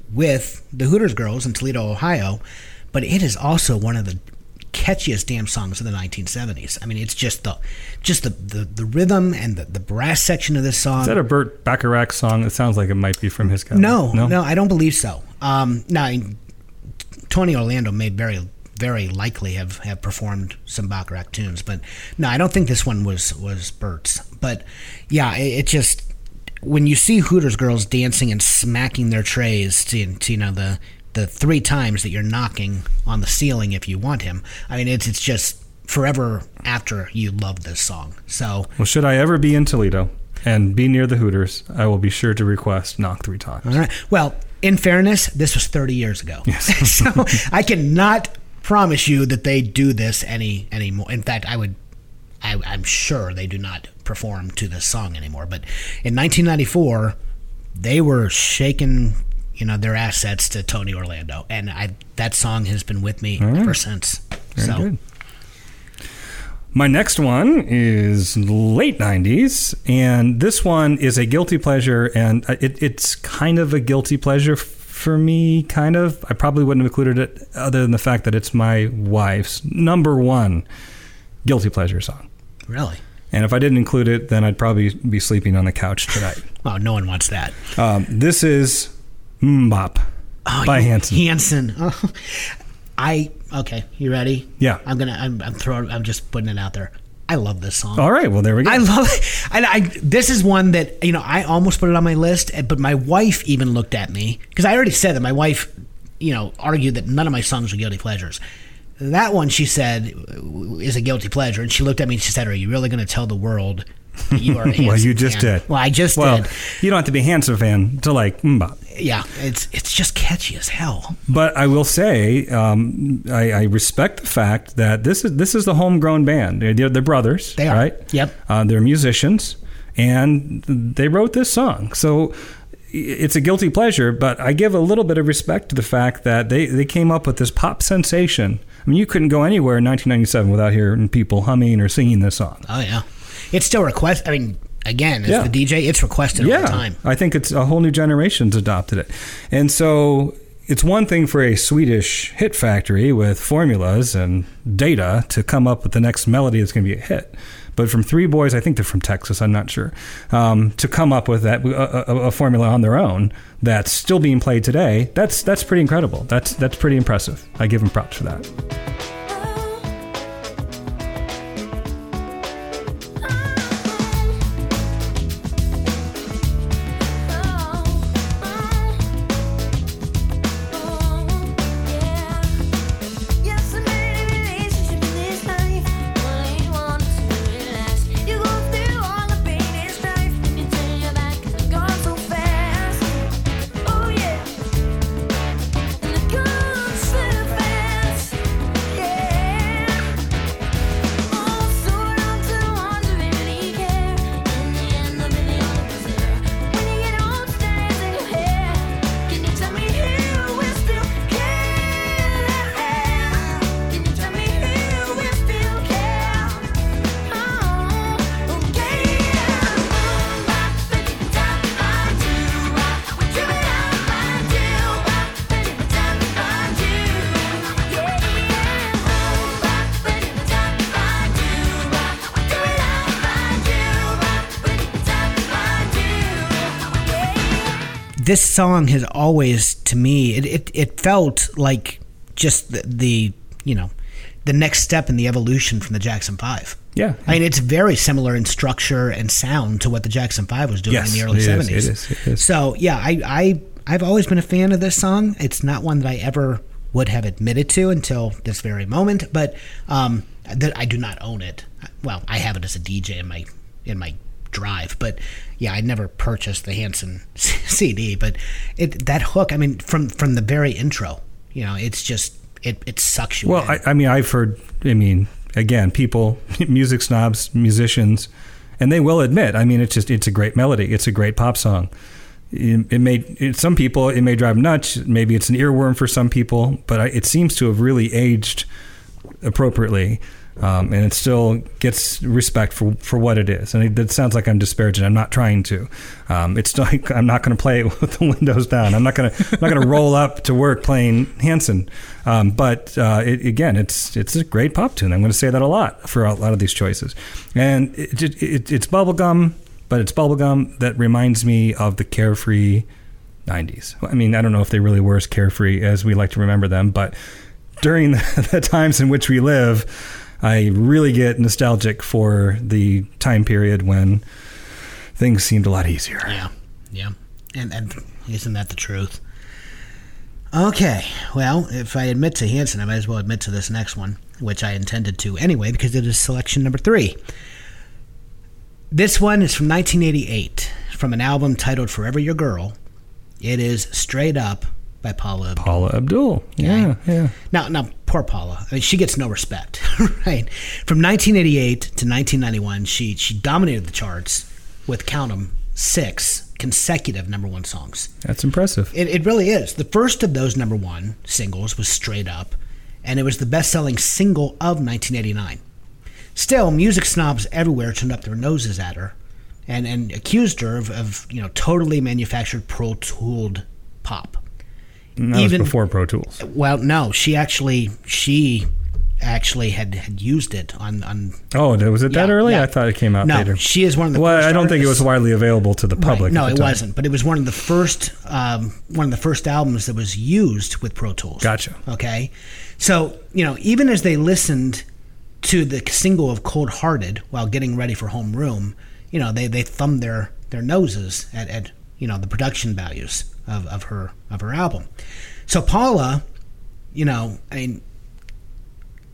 with the Hooters Girls in Toledo, Ohio, but it is also one of the catchiest damn songs of the 1970s. I mean, it's just the just the the, the rhythm and the, the brass section of this song. Is that a Burt Bacharach song? It sounds like it might be from his catalog. no, no, no I don't believe so. Um, now, Tony Orlando may very very likely have, have performed some Bacharach tunes, but no, I don't think this one was was Burt's. But yeah, it, it just when you see Hooters girls dancing and smacking their trays to, to you know the the three times that you're knocking on the ceiling if you want him. I mean, it's it's just forever after you love this song. So Well, should I ever be in Toledo and be near the Hooters, I will be sure to request knock three times. All right. Well, in fairness, this was 30 years ago. Yes. so I cannot promise you that they do this any anymore. In fact, I would. I, I'm sure they do not perform to this song anymore. But in 1994, they were shaking, you know, their assets to Tony Orlando, and I that song has been with me ever since. Very so good. My next one is late 90s, and this one is a guilty pleasure, and uh, it, it's kind of a guilty pleasure for me, kind of. I probably wouldn't have included it other than the fact that it's my wife's number one guilty pleasure song. really, And if I didn't include it, then I'd probably be sleeping on the couch tonight. oh, no one wants that. um, this is MMMBop by Hanson. Hanson. Oh, I okay. You ready? Yeah. I'm gonna. I'm, I'm throwing. I'm just putting it out there. I love this song. All right, well, there we go. I love it. And I this is one that you know I almost put it on my list, but my wife even looked at me because I already said that my wife, you know, argued that none of my songs were guilty pleasures. That one she said is a guilty pleasure, and she looked at me and she said, "Are you really going to tell the world you are?" a well, you just fan?" did. Well, I just well, did. you don't have to be a Hanson fan to like MMMBop. Yeah, it's it's just catchy as hell. But I will say, um, I, I respect the fact that this is this is the homegrown band. They're, they're brothers, They are. right? Yep. Uh, they're musicians, and they wrote this song. So it's a guilty pleasure, but I give a little bit of respect to the fact that they, they came up with this pop sensation. I mean, you couldn't go anywhere in 1997 without hearing people humming or singing this song. Oh yeah, it's still request. I mean, again, as Yeah. the DJ, it's requested all the time. I think it's a whole new generation's adopted it. And so it's one thing for a Swedish hit factory with formulas and data to come up with the next melody that's going to be a hit. But from three boys, I think they're from Texas, I'm not sure, um, to come up with that a, a, a formula on their own that's still being played today, that's that's pretty incredible. That's that's pretty impressive. I give them props for that. This song has always, to me, it, it, it felt like just the, the, you know, the next step in the evolution from the Jackson 5. Yeah. I mean, it's very similar in structure and sound to what the Jackson 5 was doing Yes, in the early it is, 70s. it is, it is. So, yeah, I, I, I've always been a fan of this song. It's not one that I ever would have admitted to until this very moment, but um, that I do not own it. Well, I have it as a DJ in my in my drive, but yeah, I never purchased the Hanson CD. But it that hook, I mean, from from the very intro, you know, it's just it it sucks you. Well, in. I, I mean, I've heard. I mean, again, people, music snobs, musicians, and they will admit. I mean, it's just it's a great melody. It's a great pop song. It, it may it, some people it may drive nuts. Maybe it's an earworm for some people, but I, it seems to have really aged appropriately. Um, and it still gets respect for, for what it is. And it, sounds like I'm disparaging. I'm not trying to. Um, it's like I'm not going to play it with the windows down. I'm not going to not going to roll up to work playing Hanson. Um, but uh, it, again, it's it's a great pop tune. I'm going to say that a lot for a lot of these choices. And it, it, it, it's bubblegum, but it's bubblegum that reminds me of the carefree 90s. I mean, I don't know if they really were as carefree as we like to remember them, but during the, the times in which we live, I really get nostalgic for the time period when things seemed a lot easier. Yeah, yeah, and and isn't that the truth? Okay, well, if I admit to Hanson, I might as well admit to this next one, which I intended to anyway, because it is selection number three. This one is from 1988, from an album titled "Forever Your Girl." It is straight up by Paula. Abdul. Paula Abdul. Yeah, yeah. Now, now, poor Paula. I mean, she gets no respect, right? From 1988 to 1991, she she dominated the charts with count 'em six consecutive number one songs. That's impressive. It, it really is. The first of those number one singles was Straight Up, and it was the best selling single of 1989. Still, music snobs everywhere turned up their noses at her and, and accused her of, of, you know, totally manufactured pro tooled pop. And that Even- was before Pro Tools. Well, no, she actually she actually had, had used it on on. Oh, was it that Yeah, early? yeah. I thought it came out no, later. she is one of the. well, I don't think it was widely available to the public. Right. No, the it time. wasn't. But it was one of the first um, one of the first albums that was used with Pro Tools. Gotcha. Okay, so you know, even as they listened to the single of Cold Hearted while getting ready for Homeroom, you know, they they thumbed their their noses at, at you know the production values of, of her of her album. So Paula, you know, I mean,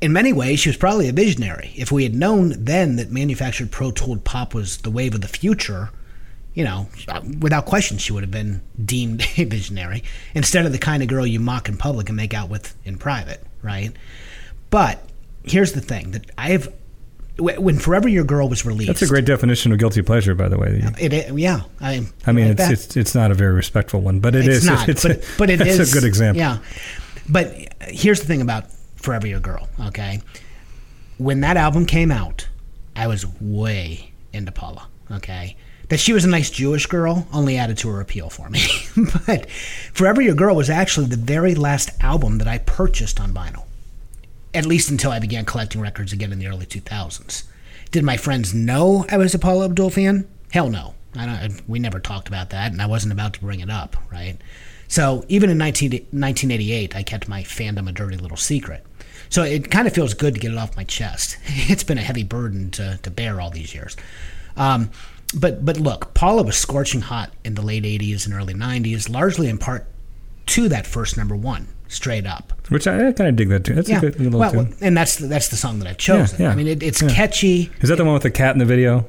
in many ways, she was probably a visionary. If we had known then that manufactured Pro Tooled pop was the wave of the future, you know, uh, without question, she would have been deemed a visionary instead of the kind of girl you mock in public and make out with in private, right? But here's the thing that I've wh- when Forever Your Girl was released. That's a great definition of guilty pleasure, by the way. It, it- yeah, I, I mean, like it's, it's it's not a very respectful one, but it it's is. not, It's but, a, but it is- a good example. Yeah, but here's the thing about Forever Your Girl. Okay, when that album came out, I was way into Paula. Okay, that she was a nice Jewish girl only added to her appeal for me. but Forever Your Girl was actually the very last album that I purchased on vinyl. At least until I began collecting records again in the early 2000s. Did my friends know I was a Paula Abdul fan? Hell no. We never talked about that, and I wasn't about to bring it up, right? So even in 19, 1988, I kept my fandom a dirty little secret. So it kind of feels good to get it off my chest. It's been a heavy burden to, to bear all these years. Um, but but look, Paula was scorching hot in the late 80s and early 90s, largely in part to that first number one, straight up. Which I, I kind of dig that too. That's a good little well, tune. and that's the, that's the song that I've chosen. yeah, I mean, it, it's yeah. catchy. Is that the one with the cat in the video?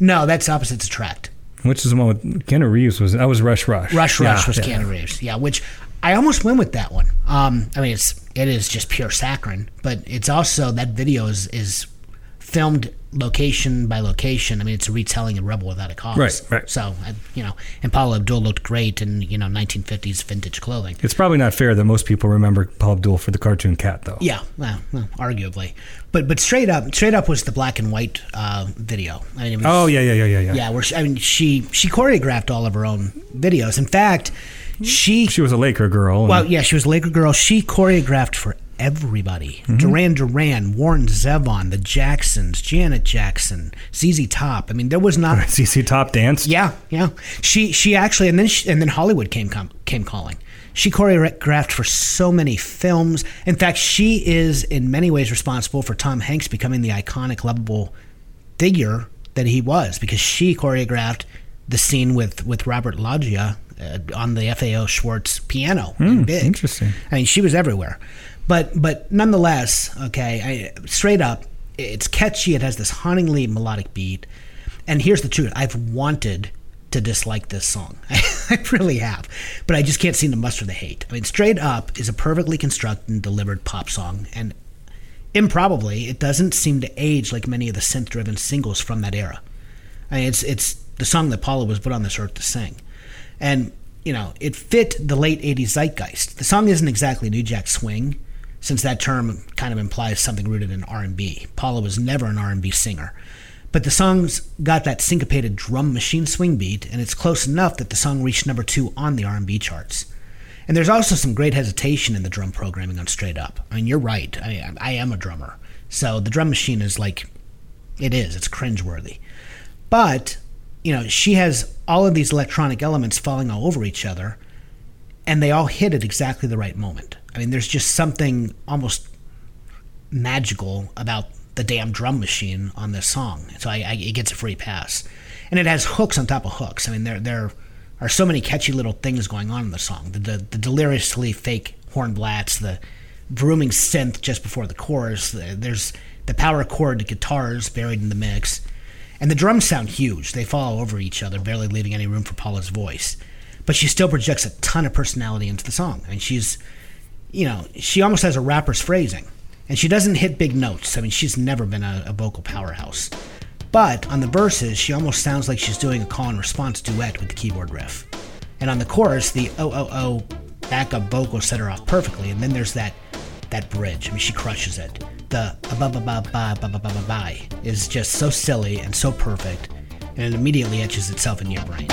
No, that's Opposites Attract. Which is the one with Keanu Reeves? Was that was Rush Rush? Rush Yeah, Rush was yeah. Keanu Reeves. Yeah, which I almost went with that one. Um, I mean, it's it is just pure saccharine, but it's also that video is is filmed location by location. I mean, it's a retelling of Rebel Without a Cause. Right, right. So you know, and Paula Abdul looked great in you know 1950s vintage clothing. It's probably not fair that most people remember Paul Abdul for the cartoon cat, though. Yeah, well, well, arguably, but but straight up, straight up was the black and white uh, video. I mean, it was, Oh yeah, yeah, yeah, yeah, yeah. yeah. Where she, I mean, she she choreographed all of her own videos. In fact, she She was a Laker girl. and- Well, yeah, she was a Laker girl. She choreographed for everybody. Duran Duran, Warren Zevon, the Jacksons, Janet Jackson, ZZ Top. I mean, there was not ZZ Top danced. yeah, yeah. She she actually and then she, and then Hollywood came com- came calling. She choreographed for so many films. In fact, she is in many ways responsible for Tom Hanks becoming the iconic, lovable figure that he was because she choreographed the scene with with Robert Loggia uh, on the FAO Schwarz piano. in Big. interesting. I mean, she was everywhere. But but nonetheless, okay, I, straight up, it's catchy. It has this hauntingly melodic beat. And here's the truth: I've wanted to dislike this song. I really have, but I just can't seem to muster the hate. I mean, straight up is a perfectly constructed and delivered pop song, and improbably, it doesn't seem to age like many of the synth-driven singles from that era. I mean, it's it's the song that Paula was put on this earth to sing, and you know it fit the late '80s zeitgeist. The song isn't exactly New Jack Swing, since that term kind of implies something rooted in R&B. Paula was never an R&B singer, but the song's got that syncopated drum machine swing beat, and it's close enough that the song reached number two on the R&B charts. And there's also some great hesitation in the drum programming on Straight Up. I mean, you're right. I, I am a drummer, so the drum machine is like, it is. It's cringeworthy. But you know, she has all of these electronic elements falling all over each other, and they all hit at exactly the right moment. I mean, there's just something almost magical about the damn drum machine on this song. So I, I, it gets a free pass, and it has hooks on top of hooks. I mean, there there are so many catchy little things going on in the song. The the, the deliriously fake horn blats, the brooming synth just before the chorus. the- There's the power chord guitars buried in the mix, and the drums sound huge. They fall over each other, barely leaving any room for Paula's voice. But she still projects a ton of personality into the song. I mean, she's you know, she almost has a rapper's phrasing. And she doesn't hit big notes. I mean, she's never been a, a vocal powerhouse. But on the verses, she almost sounds like she's doing a call and response duet with the keyboard riff. And on the chorus, the oh oh oh backup vocal set her off perfectly. And then there's that that bridge. I mean, she crushes it. The ba ba ba ba ba ba ba ba ba is just so silly and so perfect, and it immediately etches itself in your brain.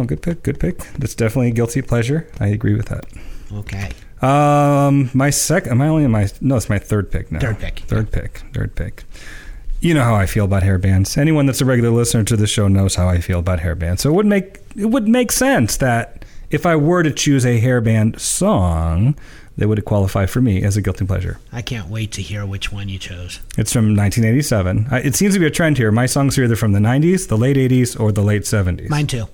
No, good pick. Good pick. That's definitely a guilty pleasure. I agree with that. Okay. Um, my second. Am I only in my? No, it's my third pick now. Third pick. Third pick. Third pick. You know how I feel about hair bands. Anyone that's a regular listener to the show knows how I feel about hair bands. So it would make it would make sense that if I were to choose a hair band song, that would qualify for me as a guilty pleasure. I can't wait to hear which one you chose. It's from 1987. I- It seems to be a trend here. My songs are either from the 90s, the late 80s, or the late 70s. Mine too.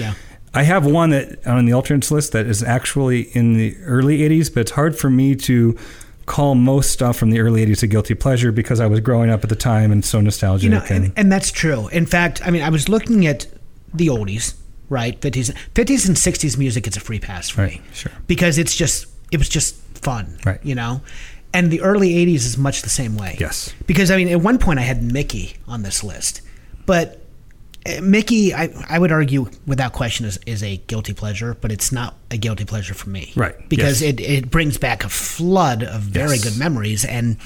Yeah. I have one that on the alternates list that is actually in the early 80s, but it's hard for me to call most stuff from the early 80s a guilty pleasure because I was growing up at the time and so nostalgic. You know, and, and, and that's true. In fact, I mean, I was looking at the oldies, right? 50s, 50s and 60s music, it's a free pass for Right, me. sure. Because it's just, it was just fun. Right. You know? And the early 80s is much the same way. Yes. Because, I mean, at one point I had Mickey on this list. But Mickey, I, I would argue without question, is, is a guilty pleasure, but it's not a guilty pleasure for me. Right, Because yes. it, it brings back a flood of very Yes. good memories. And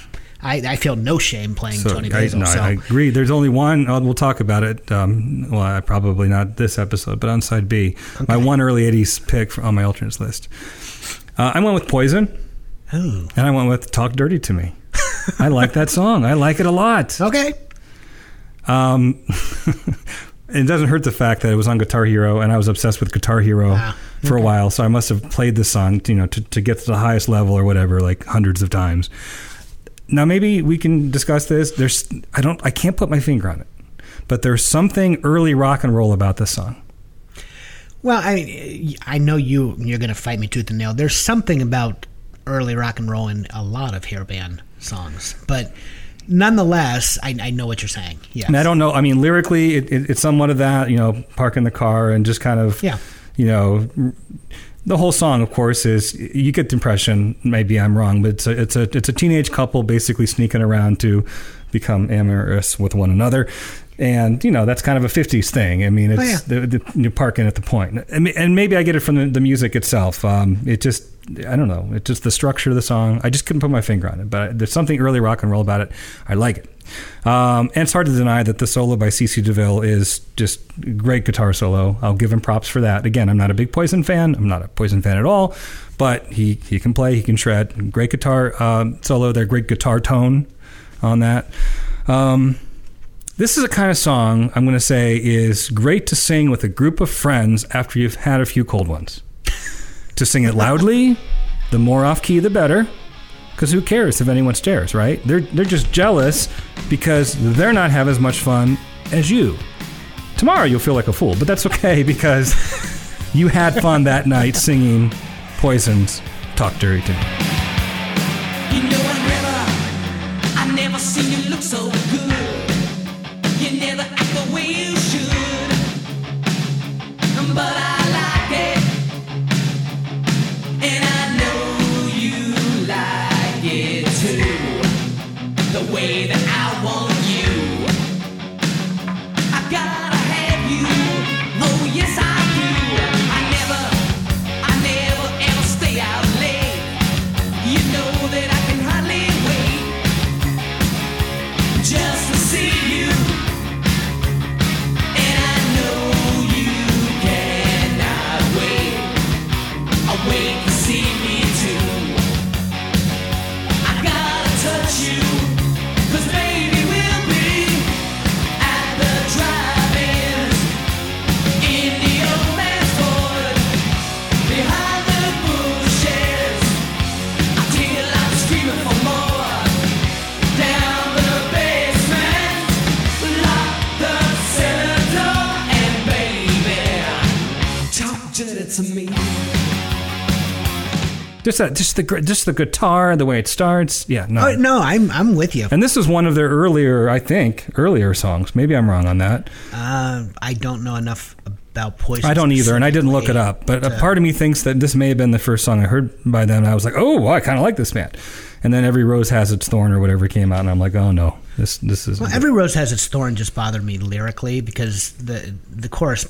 I, I feel no shame playing so Toni I, Basil. no, so. I agree. There's only one. Oh, we'll talk about it. Um, well, I, probably not this episode, but on side B, my one early 80s pick on my alternates list. Uh, I went with Poison, Ooh. and I went with Talk Dirty to Me. I like that song. I like it a lot. Okay. Um, it doesn't hurt the fact that it was on Guitar Hero, and I was obsessed with Guitar Hero Ah, for a while. So I must have played this song, you know, to, to get to the highest level or whatever, like hundreds of times. Now maybe we can discuss this. There's, I don't, I can't put my finger on it, but there's something early rock and roll about this song. Well, I I know you. You're going to fight me tooth and nail. There's something about early rock and roll in a lot of hair band songs, but nonetheless, I, I know what you're saying. Yeah, And I don't know. I mean, lyrically, it, it, it's somewhat of that. You know, parking the car and just kind of, Yeah. you know, the whole song, of course, is you get the impression. Maybe I'm wrong, but it's a it's a it's a teenage couple basically sneaking around to become amorous with one another. And you know that's kind of a '50s thing. I mean, it's Oh, yeah. the, the, you're parking at the point, and, and maybe I get it from the, the music itself. Um, it just, I don't know, it's just the structure of the song. I just couldn't put my finger on it, but there's something early rock and roll about it. I like it, um, and it's hard to deny that the solo by CC DeVille is just great guitar solo. I'll give him props for that. Again, I'm not a big Poison fan. I'm not a Poison fan at all, but he he can play, he can shred. Great guitar um, solo. They're great guitar tone on that. Um, this is a kind of song I'm going to say is great to sing with a group of friends after you've had a few cold ones. to sing it loudly, the more off key, the better. Because who cares if anyone stares, right? They're they're just jealous because they're not having as much fun as you. Tomorrow you'll feel like a fool, but that's okay because you had fun that night singing Poison's "Talk Dirty to Me." You know I never, I never seen you look so good. Just that, just the just the guitar, the way it starts. Yeah, no. Oh, no, I'm I'm with you. And this is one of their earlier, I think, earlier songs. Maybe I'm wrong on that. Uh, I don't know enough about Poison. I don't either, and I didn't look it up. But a part of me thinks that this may have been the first song I heard by them. And I was like, oh, well, I kind of like this band. And then every rose has its thorn or whatever came out, and I'm like, oh no, this this is. Well, every rose has its thorn. Just bothered me lyrically because the the chorus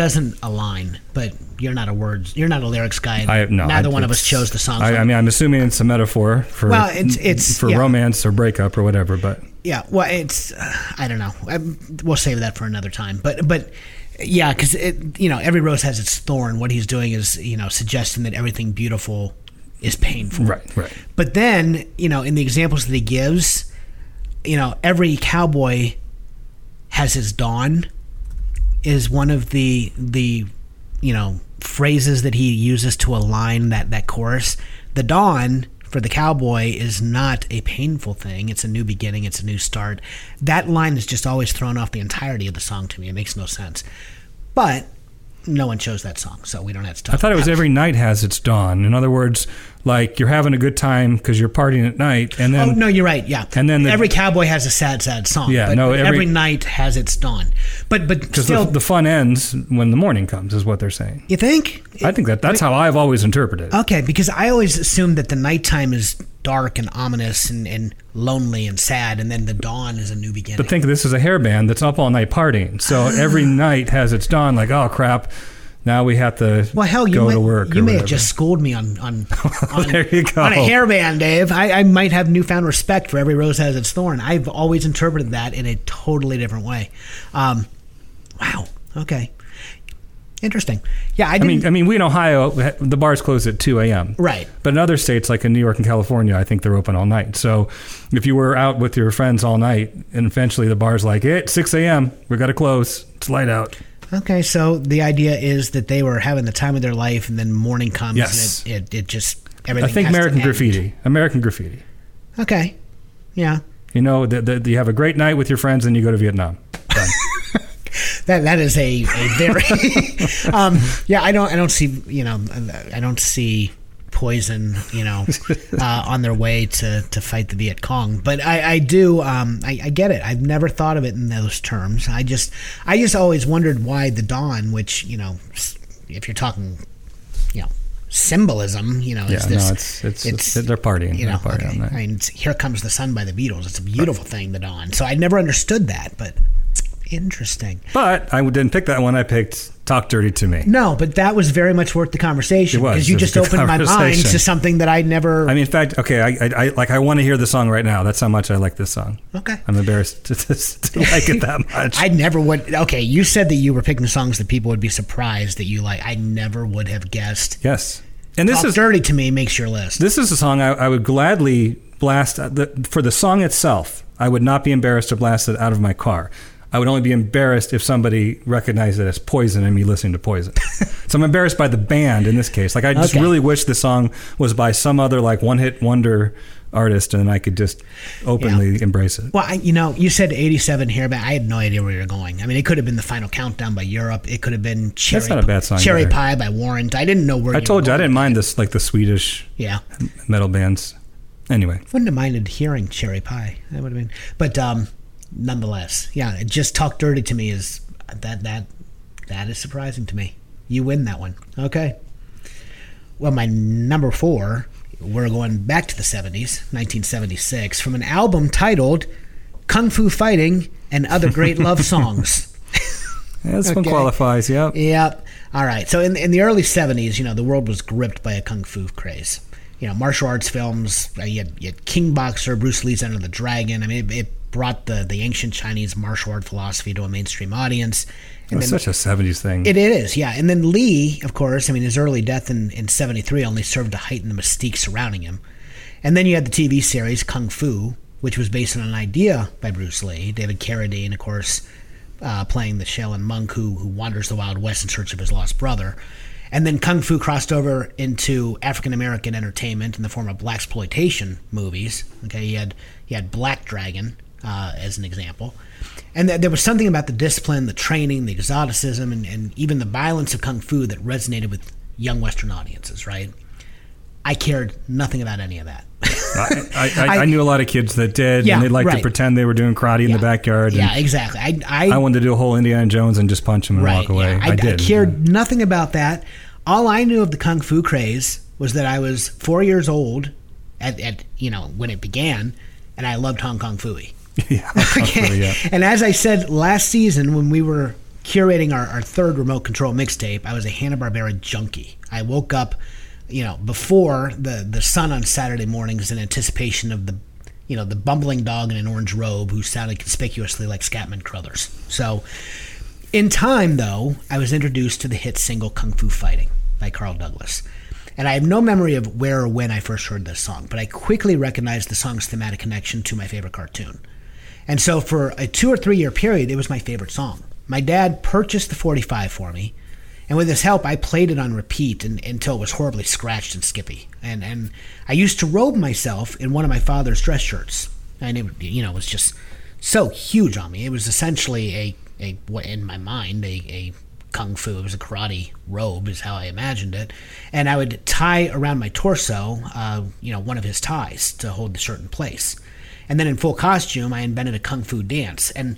doesn't align. But you're not a words, you're not a lyrics guy. I no. neither I- one of us chose the song. I, I mean, I'm assuming it's a metaphor for Well, it's- it's- for yeah. romance or breakup or whatever. But Yeah, well, it's uh, I don't know. I, we'll save that for another time. But but yeah, because you know every rose has its thorn. What he's doing is you know suggesting that everything beautiful is painful. right, right. But then you know in the examples that he gives, you know every cowboy has his dawn is one of the the you know phrases that he uses to align that that chorus. The dawn for the cowboy is not a painful thing. It's a new beginning. It's a new start. That line is just always thrown off the entirety of the song to me. It makes no sense. But no one chose that song, so we don't have to talk. I thought it was every night has its dawn. In other words, like you're having a good time because you're partying at night, and then oh no, you're right. Yeah, And then the- every cowboy has a sad, sad song. Yeah, but, no, but every- every, night has its dawn. But but because still, the, the fun ends when the morning comes, is what they're saying. you think? I think that that's how I've always interpreted. it. Okay, because I always assumed that the nighttime is dark and ominous and, and lonely and sad, and then the dawn is a new beginning. But think this is a hair band that's up all night partying. So every night has its dawn. Like, oh crap, now we have to well, hell, you go may, to work. you may have just schooled me on on on, There you go. on a hairband, Dave. I, I might have newfound respect for every rose has its thorn. I've always interpreted that in a totally different way. Um, wow. Okay. Interesting. Yeah, I I mean, I mean, we in Ohio, the bars close at 2 a.m. Right. But in other states, like in New York and California, I think they're open all night. So if you were out with your friends all night, and eventually the bar's like, hey, it's 6 a.m., we got to close. It's light out. Okay, so the idea is that they were having the time of their life, and then morning comes, Yes. and it, it, it just I think American. Graffiti. American Graffiti. Okay, yeah, You know, the, the, you have a great night with your friends and you go to Vietnam. Done. that that is a, a very um, yeah. I don't I don't see you know I don't see poison, you know, uh, on their way to, to fight the Viet Cong. But I, I do, um, I, I get it. I've never thought of it in those terms. I just, I just always wondered why the dawn, which you know, if you're talking, you know, symbolism, you know, Yeah, is this, no, it's it's, it's, they're partying. you they're know, partying okay. I mean, "Here Comes the Sun" by the Beatles. It's a beautiful thing, the dawn. So I never understood that, but interesting. But I didn't pick that one. I picked "Talk Dirty to Me." No, but that was very much worth the conversation It was. because you just opened my mind to something that I never. I mean, in fact, okay, I, I, I like I want to hear the song right now. That's how much I like this song. okay. I'm embarrassed to, to, to like it that much. I never would. Okay, you said that you were picking songs that people would be surprised that you like. I never would have guessed. yes, and this Talk is dirty to me makes your list. this is a song I, I would gladly blast uh, the, for the song itself. I would not be embarrassed to blast it out of my car. I would only be embarrassed if somebody recognized it as Poison and me listening to Poison. so I'm embarrassed by the band in this case. Like I just Okay. really wish the song was by some other like one hit wonder artist and I could just openly embrace it. Well, I, you know, you said 87 here, but I had no idea where you were going. I mean, it could have been the final countdown by Europe. It could have been Cherry, not a bad song Cherry either. Pie by Warrant. I didn't know where I told you I didn't mind this like the Swedish Yeah. metal bands. Anyway, Wouldn't have minded hearing Cherry Pie. That would have been, but um, nonetheless, yeah. It just talk dirty to me is that that that is surprising to me. You win that one. Okay. Well, my number four, we're going back to the seventies, nineteen seventy six, from an album titled "Kung Fu Fighting and Other Great Love Songs." yeah, this one qualifies. Yep. Yep. All right. So in in the early '70s, you know, the world was gripped by a kung fu craze. You know, martial arts films. You, had, you had King Boxer, Bruce Lee's Enter the Dragon. I mean, it, it brought the the ancient Chinese martial art philosophy to a mainstream audience. It was such a '70s thing. It is, yeah. And then Lee, of course, I mean, his early death in, in 73 only served to heighten the mystique surrounding him. And then you had the TV series Kung Fu, which was based on an idea by Bruce Lee. David Carradine, of course, uh, playing the Shaolin monk who, who wanders the Wild West in search of his lost brother. And then Kung Fu crossed over into African American entertainment in the form of black exploitation movies. Okay, you had you had Black Dragon uh, as an example, and th- there was something about the discipline, the training, the exoticism, and, and even the violence of Kung Fu that resonated with young Western audiences. Right? I cared nothing about any of that. I, I, I, I- knew a lot of kids that did, Yeah, and they liked right. to pretend they were doing karate in the backyard. yeah, exactly. I I, I wanted to do a whole Indiana Jones and just punch him and walk away. yeah. I, did. cared nothing about that. All I knew of the kung fu craze was that I was four years old at, at you know when it began, and I loved Hong Kong Phooey. Yeah, Okay. yeah. And as I said last season when we were curating our, our third remote control mixtape, I was a Hanna Barbera junkie. I woke up, you know, before the the sun on Saturday mornings in anticipation of the you know, the bumbling dog in an orange robe who sounded conspicuously like Scatman Crothers. So in time, though, I was introduced to the hit single Kung Fu Fighting by Carl Douglas. And I have no memory of where or when I first heard this song, but I quickly recognized the song's thematic connection to my favorite cartoon. And so for a two or three year period, it was my favorite song. My dad purchased the 45 for me, and with his help, I played it on repeat and, until it was horribly scratched and skippy. And, and I used to robe myself in one of my father's dress shirts. And it, you know, was just so huge on me. It was essentially a, a in my mind, a, a kung fu, it was a karate robe, is how I imagined it. And I would tie around my torso, uh, you know, one of his ties to hold the shirt in place. And then in full costume, I invented a kung fu dance. And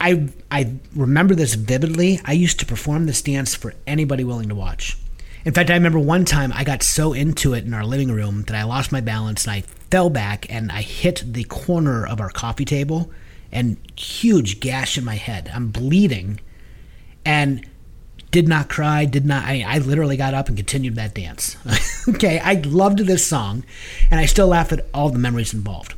I I remember this vividly. I used to perform this dance for anybody willing to watch. In fact, I remember one time I got so into it in our living room that I lost my balance and I fell back and I hit the corner of our coffee table and huge gash in my head. I'm bleeding and did not cry, did not I, I literally got up and continued that dance. okay, I loved this song and I still laugh at all the memories involved.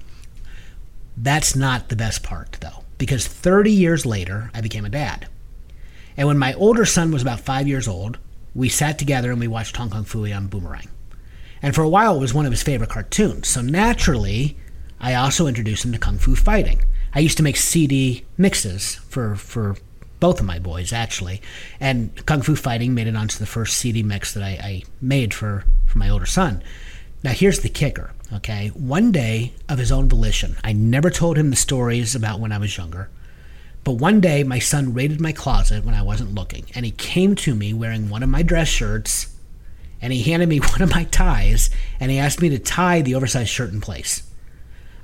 That's not the best part, though, because 30 years later, I became a dad. And when my older son was about five years old, we sat together and we watched Hong Kong Phooey on Boomerang. And for a while, it was one of his favorite cartoons. So naturally, I also introduced him to Kung Fu Fighting. I used to make CD mixes for, for both of my boys, actually. And Kung Fu Fighting made it onto the first CD mix that I, I made for, for my older son. Now, here's the kicker, okay? One day, of his own volition, I never told him the stories about when I was younger, but one day my son raided my closet when I wasn't looking, and he came to me wearing one of my dress shirts and he handed me one of my ties, and he asked me to tie the oversized shirt in place.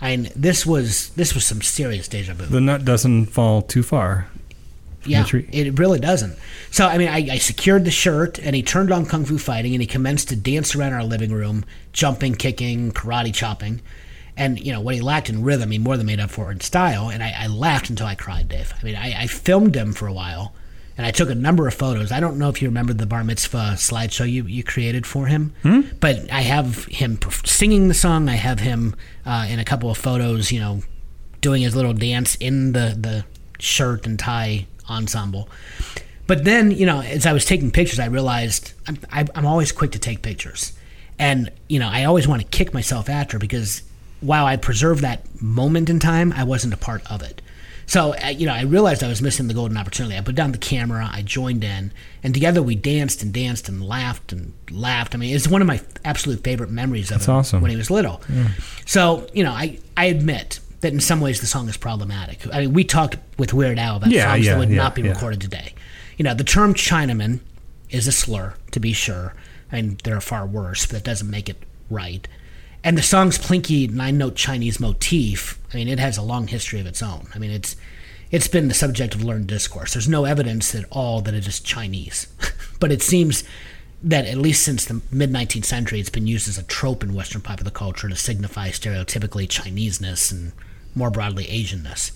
I mean, this was this was some serious deja vu. The nut doesn't fall too far. Yeah, it really doesn't. So, I mean, I, I secured the shirt, and he turned on Kung Fu Fighting, and he commenced to dance around our living room, jumping, kicking, karate chopping. And, you know, what he lacked in rhythm, he more than made up for in style. And I, I laughed until I cried, Dave. I mean, I, I filmed him for a while, and I took a number of photos. I don't know if you remember the bar mitzvah slideshow you, you created for him, but I have him singing the song. I have him uh, in a couple of photos, you know, doing his little dance in the, the shirt and tie ensemble. But then, you know, as I was taking pictures, I realized I'm, I, I'm always quick to take pictures. And, you know, I always want to kick myself after because while I preserved that moment in time, I wasn't a part of it. So, uh, you know, I realized I was missing the golden opportunity. I put down the camera, I joined in, and together we danced and danced and laughed and laughed. I mean, it's one of my absolute favorite memories of That's awesome. when he was little. So, you know, I, I admit that in some ways the song is problematic. I mean, we talked with Weird Al about Yeah, songs yeah, that would yeah, not be recorded today. You know, the term Chinaman is a slur, to be sure. I mean, there are far worse, but that doesn't make it right. And the song's plinky nine note Chinese motif, I mean, it has a long history of its own. I mean, it's it's been the subject of learned discourse. There's no evidence at all that it is Chinese. but it seems that at least since the mid 19th century, it's been used as a trope in Western popular culture to signify stereotypically Chineseness and more broadly Asianness.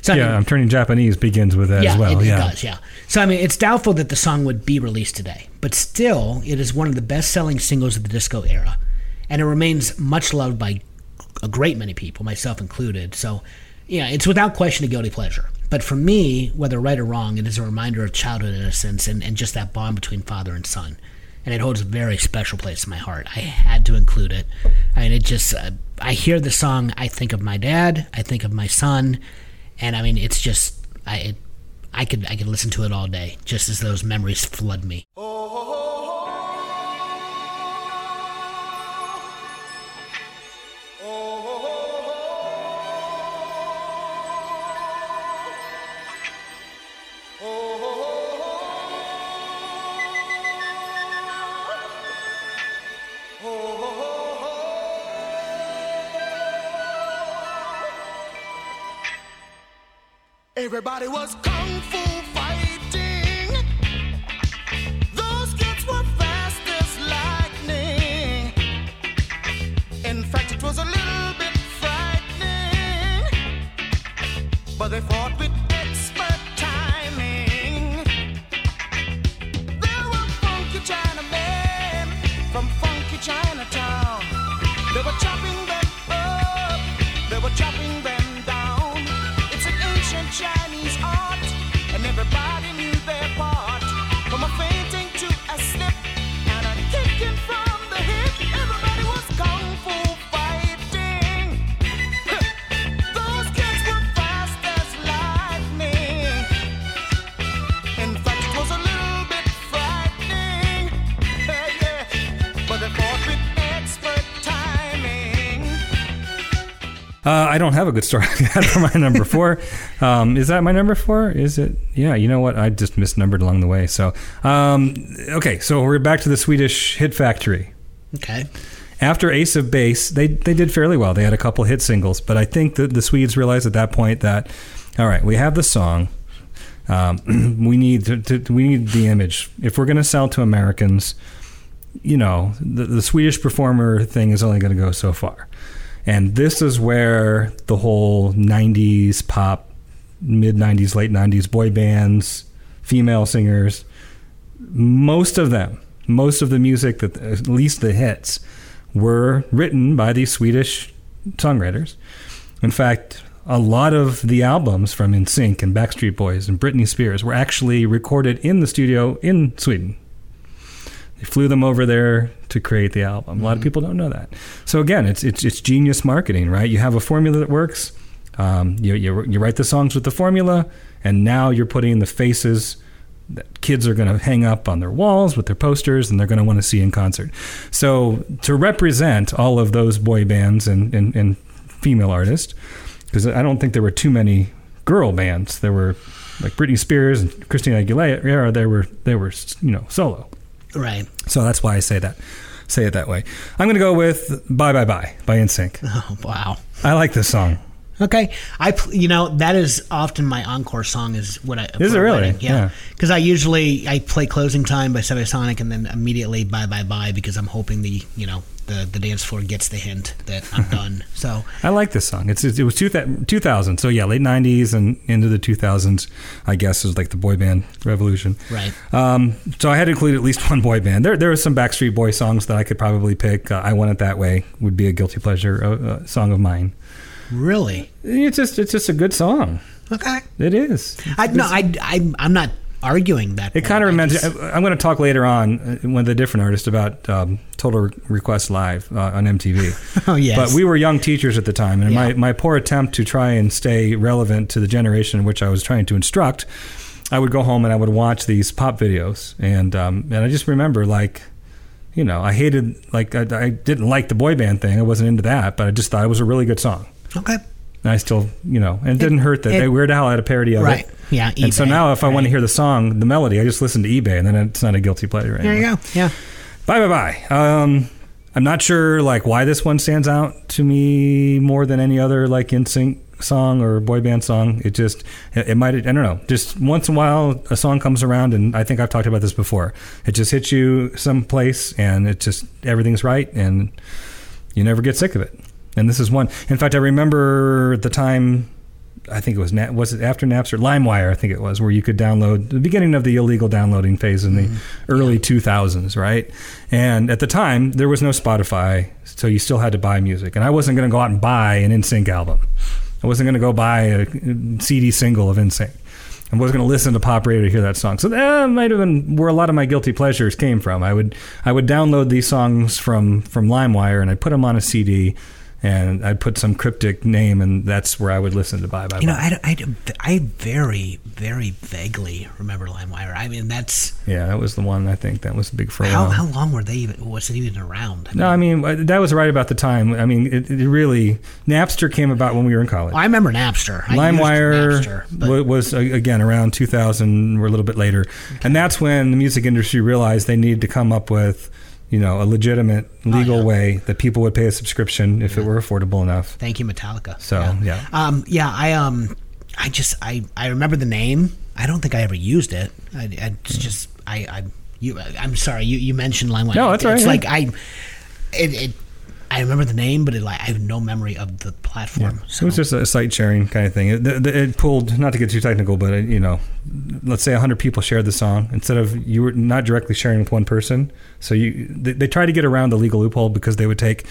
So, I Yeah, mean, I'm turning Japanese begins with that yeah, as well. it, it yeah. does. Yeah. So I mean, it's doubtful that the song would be released today, but still, it is one of the best-selling singles of the disco era, and it remains much loved by a great many people, myself included. So, yeah, it's without question a guilty pleasure. But for me, whether right or wrong, it is a reminder of childhood innocence and, and just that bond between father and son. And it holds a very special place in my heart. I had to include it. I mean, it just, uh, I hear the song, I think of my dad, I think of my son, and I mean, it's just, I, it, I could, I could listen to it all day, just as those memories flood me. Everybody was kung fu fighting. Have a good story for my number four. Um, is that my number four? Is it? Yeah. You know what? I just misnumbered along the way. So, um, okay. So we're back to the Swedish hit factory. Okay. After Ace of Base, they they did fairly well. They had a couple hit singles, but I think that the Swedes realized at that point that, all right, we have the song. Um, we need to, to, we need the image. If we're going to sell to Americans, you know, the, the Swedish performer thing is only going to go so far. And this is where the whole 90s pop, mid 90s, late 90s boy bands, female singers, most of them, most of the music that at least the hits were written by these Swedish songwriters. In fact, a lot of the albums from NSYNC and Backstreet Boys and Britney Spears were actually recorded in the studio in Sweden. They flew them over there to create the album. A lot of people don't know that. So again, it's it's it's genius marketing, right? You have a formula that works. Um, you, you you write the songs with the formula, and now you're putting the faces that kids are going to hang up on their walls with their posters, and they're going to want to see in concert. So to represent all of those boy bands and and, and female artists, because I don't think there were too many girl bands. There were like Britney Spears and Christina Aguilera. There were they were you know solo. Right. So that's why I say that. Say it that way. I'm going to go with "Bye Bye Bye" by NSYNC. Oh wow. I like this song. Okay, I you know that is often my encore song is what I Is it really? wedding, Yeah. Yeah, because I usually I play "Closing Time" by Semisonic and then immediately "Bye Bye Bye" because I'm hoping the you know the the dance floor gets the hint that I'm done. So I like this song. It's it was two thou- 2000. So yeah, late 90s and into the 2000s. I guess is like the boy band revolution. right, Um, so I had to include at least one boy band. There, there were some Backstreet Boy songs that I could probably pick. Uh, I Want It That Way would be a guilty pleasure uh, uh, song of mine. really It's just, it's just a good song. okay. It is. I no, I I I'm not arguing that. It kind of reminds. just- I'm going to talk later on uh, with a different artist about um, Total Request Live uh, on MTV. Oh, yes. But we were young teachers at the time, and my, my poor attempt to try and stay relevant to the generation in which I was trying to instruct, I would go home and I would watch these pop videos, and um, and I just remember like. You know, I hated like I, I didn't like the boy band thing. I wasn't into that, but I just thought it was a really good song. okay. And I still, you know, and it didn't hurt that it- they Weird Al had a parody of Right. it. Yeah, And so now, if I want to hear the song, the melody, I just listen to eBay, and then it's not a guilty pleasure. There you go. Yeah. Bye, bye, bye. Um, I'm not sure like why this one stands out to me more than any other like NSYNC song or boy band song. It just it, it might I don't know. Just once in a while a song comes around and I think I've talked about this before. It just hits you someplace and it just everything's right and you never get sick of it. And this is one. In fact, I remember at the time I think it was was it after Napster, LimeWire, I think it was, where you could download the beginning of the illegal downloading phase in the mm-hmm. early 2000s, right? And at the time, there was no Spotify, so you still had to buy music. And I wasn't going to go out and buy an NSYNC album. I wasn't going to go buy a CD single of NSYNC. I wasn't going to listen to pop radio to hear that song. So that might have been where a lot of my guilty pleasures came from. I would I would download these songs from from LimeWire and I'd put them on a CD and I'd put some cryptic name and that's where I would listen to Bye Bye You know, I, I, I very, very vaguely remember LimeWire. I mean, that's Yeah, that was the one I think that was the big for how, how long were they even? Was it even around? no, I mean uh, that was right about the time. I mean, it, it really Napster came about when we were in college. I remember Napster. LimeWire Napster, was uh, again around 2000 or a little bit later, and that's when the music industry realized they needed to come up with, you know, a legitimate legal Oh, yeah. way that people would pay a subscription if it were affordable enough. Thank you, Metallica. So, yeah. Um, yeah, I um, I just I I remember the name. I don't think I ever used it. I, I it's just I I you I'm sorry you you mentioned LimeWire. No, that's It's right, like I it, it I remember the name, but it, like I have no memory of the platform. It So was just a site sharing kind of thing. It, it, it pulled, not to get too technical, but it, you know, let's say 100 people shared the song. Instead of you were not directly sharing with one person, so you they, they try to get around the legal loophole because they would take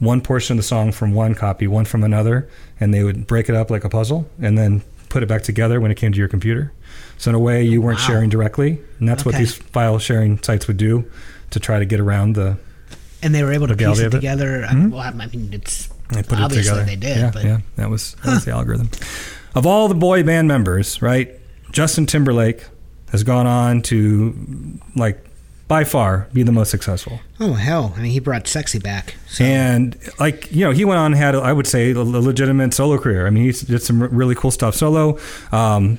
one portion of the song from one copy, one from another, and they would break it up like a puzzle, and then put it back together when it came to your computer. So in a way, you weren't Wow. sharing directly, and that's what these file sharing sites would do to try to get around the. And they were able to piece it of it. together. I- Well, I mean, it's They put obviously it together. they did, Yeah, but yeah, that was that was the algorithm. Of all the boy band members, right? Justin Timberlake has gone on to like by far be the most successful. oh hell, I mean, he brought sexy back. So And like you know, he went on and had I would say a legitimate solo career. I mean, he did some really cool stuff solo. Um,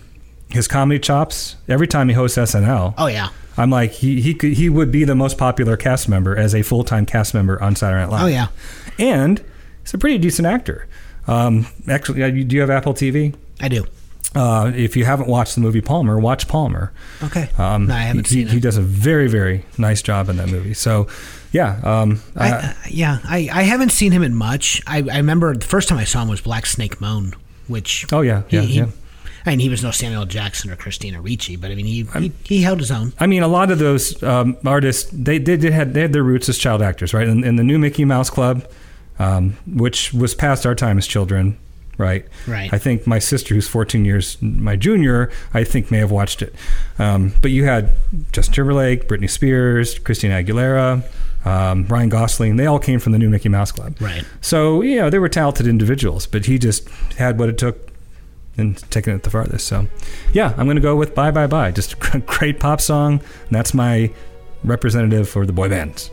his comedy chops. Every time he hosts SNL, oh yeah, I'm like he he could, he would be the most popular cast member as a full time cast member on Saturday Night Live. oh yeah. and he's a pretty decent actor. Um, actually, uh, do you have Apple TV? I do. Uh, if you haven't watched the movie Palmer, watch Palmer. Okay. Um, no, I haven't he, seen he it. does a very, very nice job in that movie. So, yeah. Um, I, uh, yeah, I, I haven't seen him in much. I, I remember the first time I saw him was Black Snake Moan, which Oh, yeah, he, yeah, he- yeah. I mean, he was no Samuel Jackson or Christina Ricci, but I mean, he he, he held his own. I mean, a lot of those um, artists they, they did had they had their roots as child actors, right? In, in the new Mickey Mouse Club, um, which was past our time as children, right? Right. I think my sister, who's 14 years my junior, I think may have watched it. Um, but you had Justin Timberlake, Britney Spears, Christina Aguilera, um, Ryan Gosling. They all came from the new Mickey Mouse Club, Right. So you know they were talented individuals, but he just had what it took and taking it the farthest. So, yeah, I'm going to go with "Bye Bye Bye." Just a great pop song, and that's my representative for the boy bands.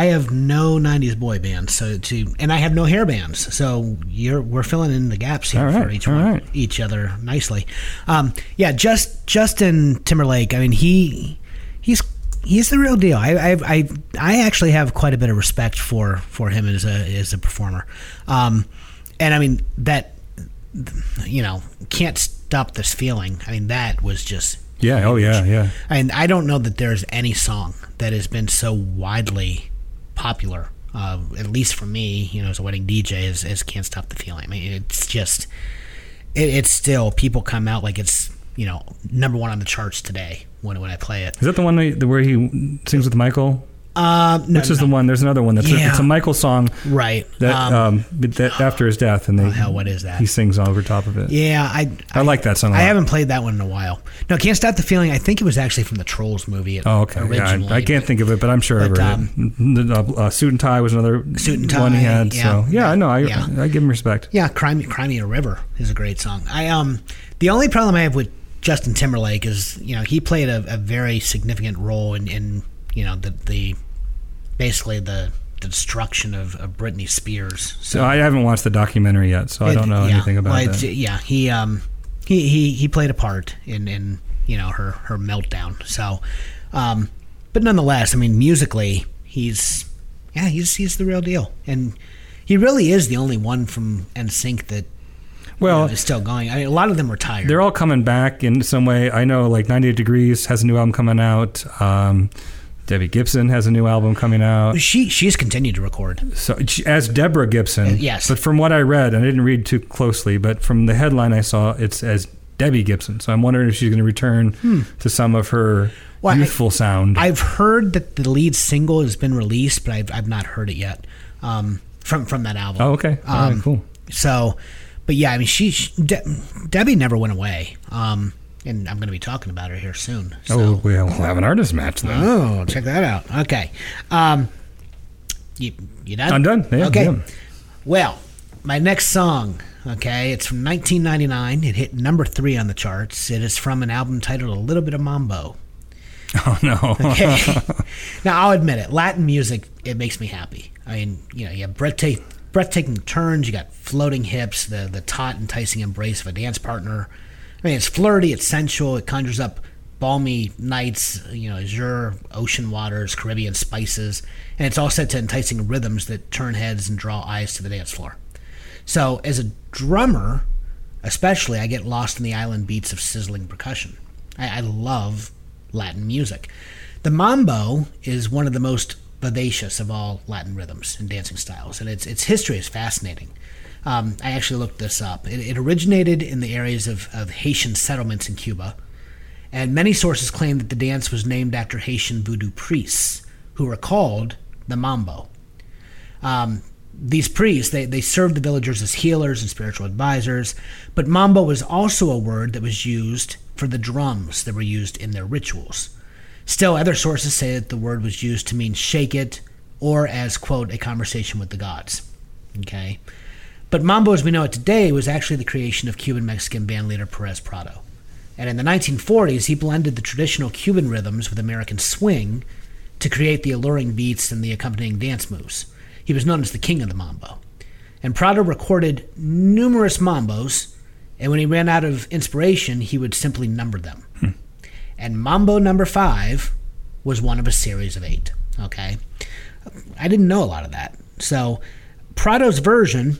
I have no '90s boy bands, so to and I have no hair bands, so you're we're filling in the gaps here right, for each one, right. each other nicely. Um, yeah, just Justin Timberlake. I mean, he he's he's the real deal. I I I, I actually have quite a bit of respect for for him as a as a performer, um, and I mean that you know can't stop this feeling. I mean that was just Yeah. Oh yeah. Yeah. and I don't know that there's any song that has been so widely popular, uh, at least for me, you know, as a wedding DJ, is, as "Can't Stop the Feeling." I mean, it's just, it, it's still people come out like it's you know number one on the charts today when when I play it. Is that the one where he sings with Michael? Uh, no, Which is no, the one? There's another one that's a, it's a Michael song right? that um, um, that after his death, and they oh, hell, what is that? he sings over top of it. yeah, I I like that song. a I lot. I haven't played that one in a while. No, "Can't Stop the Feeling." I think it was actually from the Trolls movie. Oh, okay. Yeah. I, I can't think of it, but I'm sure I've But, heard um, it. The, uh, suit and tie was another Suit and one he had. yeah. So yeah, I know. I, Yeah. I give him respect. Yeah, Crime, Cry Me a River is a great song. I um the only problem I have with Justin Timberlake is you know he played a, a very significant role in, in you know the the basically the, the destruction of, of Britney Spears. So I haven't watched the documentary yet, so I don't know yeah, anything about well, that. Yeah, he um he, he he played a part in in you know her her meltdown. So, um, but nonetheless, I mean musically he's yeah he's he's the real deal, and he really is the only one from NSYNC that Well, you know, is still going. I mean, a lot of them retired. they're all coming back in some way. I know, like 98 Degrees has a new album coming out. Um, Debbie Gibson has a new album coming out. She she's continued to record. So as Deborah Gibson, Uh, yes. But from what I read, and I didn't read too closely, but from the headline I saw, it's as Debbie Gibson. So I'm wondering if she's going to return to some of her Hmm. Well, I- youthful sound. I've heard that the lead single has been released, but I've, I've not heard it yet um, from from that album. oh, okay. All right, Um, cool. So, but yeah, I mean, she, she De- Debbie never went away, um, and I'm going to be talking about her here soon. So. Oh, we'll have an artist match then. Oh, check that out. Okay. Um, you, you done? I'm done. Yeah, okay. yeah. Well, my next song, okay, it's from 1999. It hit number three on the charts. It is from an album titled A Little Bit of Mambo. Oh no. Okay. now, I'll admit it. Latin music, it makes me happy. I mean, you know, you have breathtaking, breathtaking turns. You got floating hips, the the taut, enticing embrace of a dance partner. I mean, it's flirty, it's sensual. It conjures up balmy nights, you know, azure ocean waters, Caribbean spices, and it's all set to enticing rhythms that turn heads and draw eyes to the dance floor. So, as a drummer, especially, I get lost in the island beats of sizzling percussion. I, I love Latin music. The mambo is one of the most vivacious of all Latin rhythms and dancing styles, and its its history is fascinating. Um, I actually looked this up. It, it originated in the areas of, of Haitian settlements in Cuba, and many sources claim that the dance was named after Haitian voodoo priests who were called the mambo. Um, these priests they, they served the villagers as healers and spiritual advisors but mambo was also a word that was used for the drums that were used in their rituals still other sources say that the word was used to mean shake it or as quote a conversation with the gods okay but mambo as we know it today was actually the creation of cuban mexican band leader perez prado and in the 1940s he blended the traditional cuban rhythms with american swing to create the alluring beats and the accompanying dance moves. He was known as the king of the mambo. And Prado recorded numerous mambos, and when he ran out of inspiration, he would simply number them. Hmm. And mambo number five was one of a series of eight. Okay? I didn't know a lot of that. So, Prado's version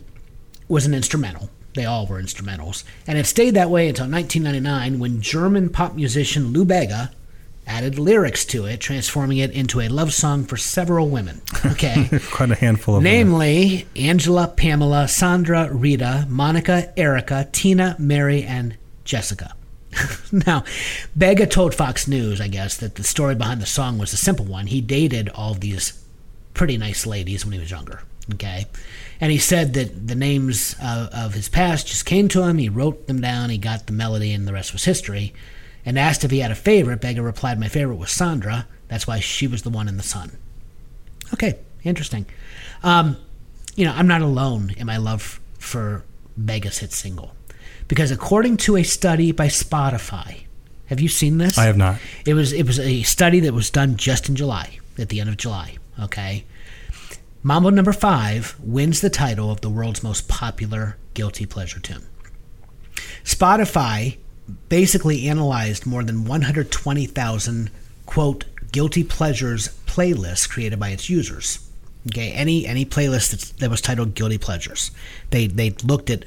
was an instrumental. They all were instrumentals. And it stayed that way until 1999 when German pop musician Lou Bega added lyrics to it, transforming it into a love song for several women. Okay. Quite a handful of them. Namely, Angela, Pamela, Sandra, Rita, Monica, Erica, Tina, Mary, and Jessica. now, Bega told Fox News, I guess, that the story behind the song was a simple one. He dated all these pretty nice ladies when he was younger. Okay. And he said that the names of, of his past just came to him. He wrote them down. He got the melody, and the rest was history. And asked if he had a favorite. Bega replied, My favorite was Sandra. That's why she was the one in the sun. Okay, interesting. Um, you know, I'm not alone in my love for Bega's hit single. Because according to a study by Spotify, have you seen this? I have not. It was it was a study that was done just in July, at the end of July. Okay. Mambo number five wins the title of the world's most popular guilty pleasure tune. Spotify basically analyzed more than 120,000 quote guilty pleasures playlists created by its users. Okay, any any playlist that's, that was titled guilty pleasures, they they looked at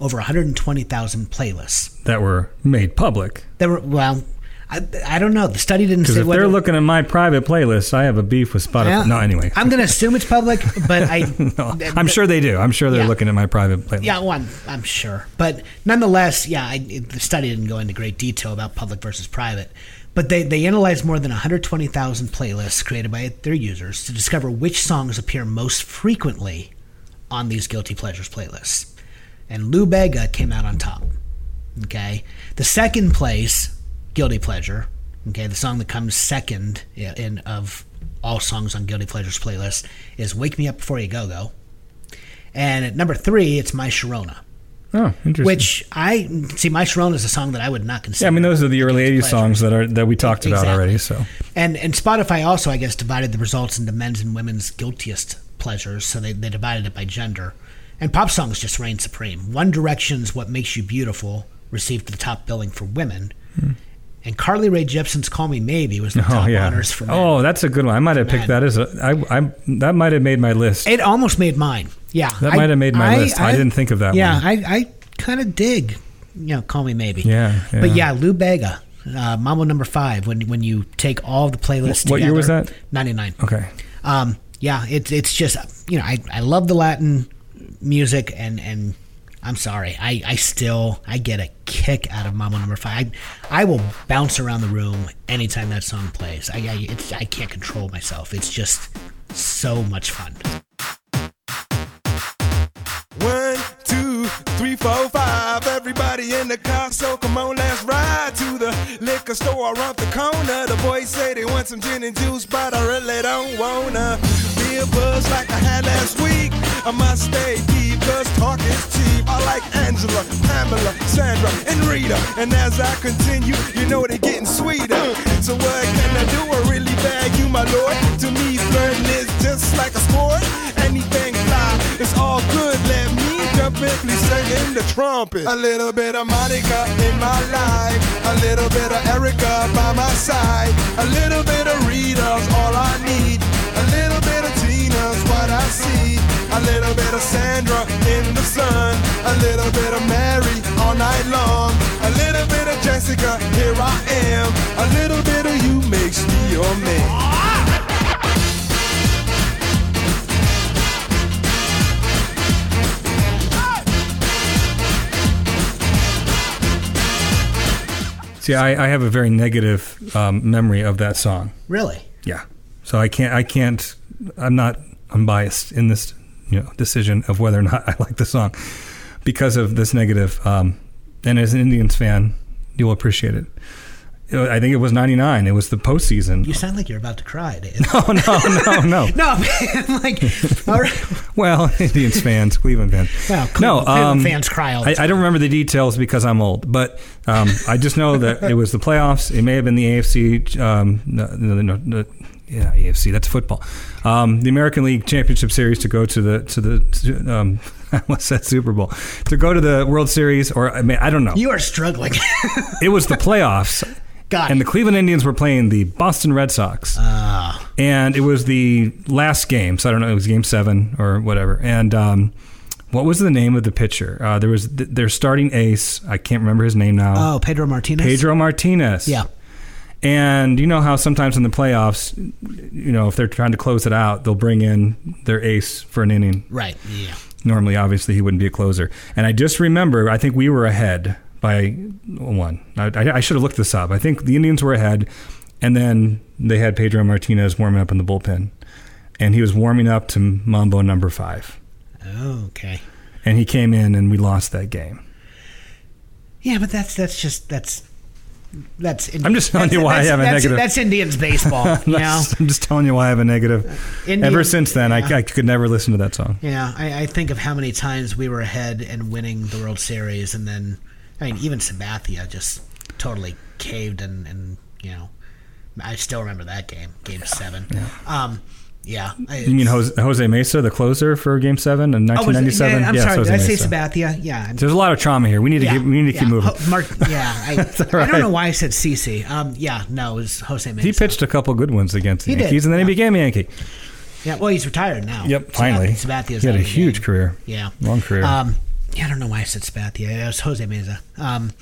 over 120,000 playlists. that were made public. There were well, I, I don't know. The study didn't say if whether they're looking at my private playlist, I have a beef with Spotify. Yeah. no, anyway. I'm going to assume it's public, but I No, I'm sure they do. I'm sure they're Yeah. looking at my private playlist. Yeah, well, I'm, I'm sure, but nonetheless, yeah, I, the study didn't go into great detail about public versus private, but they they analyzed more than 120,000 playlists created by their users to discover which songs appear most frequently on these guilty pleasures playlists, and Lou Bega came out on top. Okay, the second place guilty pleasure. Okay, the song that comes second in, of all songs on guilty pleasures playlist is "Wake Me Up Before You Go Go." And at number three, it's My Sharona, Oh, interesting. which I see. My Sharona is a song that I would not consider. yeah, I mean, those are the early guilty '80s pleasure. songs that are that we talked about already. So And and Spotify also, I guess, divided the results into men's and women's guiltiest pleasures. So they, they divided it by gender. And pop songs just reigned supreme. One Direction's "What Makes You Beautiful" received the top billing for women, hmm. And Carly Rae Jepsen's "Call Me Maybe" was the oh top yeah. honors for men. Oh, that's a good one. I might have picked Man. that as a. I, I that might have made my list. It almost made mine. Yeah, That might have made my list. I didn't think of that Yeah, one. I, I kind of dig. You know, call me maybe. Yeah, But yeah. yeah, Lou Bega, uh, Mambo number five. When when you take all the playlists. Together. What year was that? Ninety nine. Okay. Um, yeah, it's it's just you know I, I love the Latin music and and I'm sorry I, I still I get a kick out of Mambo Number Five. I, I will bounce around the room anytime that song plays. I I, I can't control myself. It's just so much fun. One, two, three, four, five. Everybody in the car, so come on, let's ride to the liquor store around the corner. The boys say they want some gin and juice, but I really don't wanna be a buzz like I had last week. I must stay deep, cause talk is cheap. I like Angela, Pamela, Sandra, and Rita. And as I continue, you know they're getting sweeter. So what can I do? I really bag you, my lord. To me, flirting is just like a sport. Anything fly, it's all good. Let me jump in, please sing in the trumpet. A little bit of Monica in my life, a little bit of Erica by my side, a little bit of Rita's all I need, a little bit of Tina's what I see, a little bit of Sandra in the sun, a little bit of Mary all night long, a little bit of Jessica, here I am, a little bit of you makes me your man. See, I, I have a very negative um, memory of that song. Really? Yeah. So I can't. I can't. I'm not unbiased in this, you know, decision of whether or not I like the song because of this negative. Um, and as an Indians fan, you'll appreciate it. I think it was '99. It was the postseason. You sound like you're about to cry, Dave. Oh no, no, no. no, man, like, all right. Well, Indians fans, Cleveland fans. Well, no, Cleveland- Cleveland um, fans cry all I, I don't remember the details because I'm old, but um, I just know that it was the playoffs. It may have been the AFC. Um, no, no, no, no, yeah, AFC. That's football. Um, the American League Championship Series to go to the to the um, what's that Super Bowl to go to the World Series, or I mean, I don't know. You are struggling. It was the playoffs. Got and it. the Cleveland Indians were playing the Boston Red Sox. Ah. and it was the last game. So I don't know, it was game seven or whatever. And um, what was the name of the pitcher? Uh, there was th- their starting ace. I can't remember his name now. oh, Pedro Martinez. Pedro Martinez. Yeah. And you know how sometimes in the playoffs, you know, if they're trying to close it out, they'll bring in their ace for an inning. Right. Yeah. Normally, obviously, he wouldn't be a closer. And I just remember, I think we were ahead by one. I, I, I should have looked this up. I think the Indians were ahead, and then they had Pedro Martinez warming up in the bullpen. And he was warming up to Mambo number five. Oh, Okay. And he came in, and we lost that game. Yeah, but that's that's just that's that's. I'm just telling that's- you why I have a that's- negative- That's Indians baseball. you know. I'm just telling you why I have a negative. Indian- Ever since then, I, yeah. I could never listen to that song. Yeah, I, I think of how many times we were ahead and winning the World Series, and then, I mean, even Sabathia just totally caved, and, and you know, I still remember that game, Game Seven. Um, Yeah. I- You mean Jose, Jose Mesa, the closer for Game Seven in Oh, 1997? yeah, I'm Yes, sorry. Did I say Mesa. Sabathia? Yeah. There's a lot of trauma here. We need to yeah, keep, we need to yeah. keep moving. Ho- Mark, yeah, I, I don't know why I said CC. Um, yeah, no, it was Jose Mesa. He pitched a couple good ones against the He did, Yankees, and then he became a Yankee. Yeah, well, he's retired now. Yep, finally. Sabathia's he had a huge game. career. Yeah, Long career. Um, yeah, I don't know why I said Sabathia. It was Jose Mesa. Um,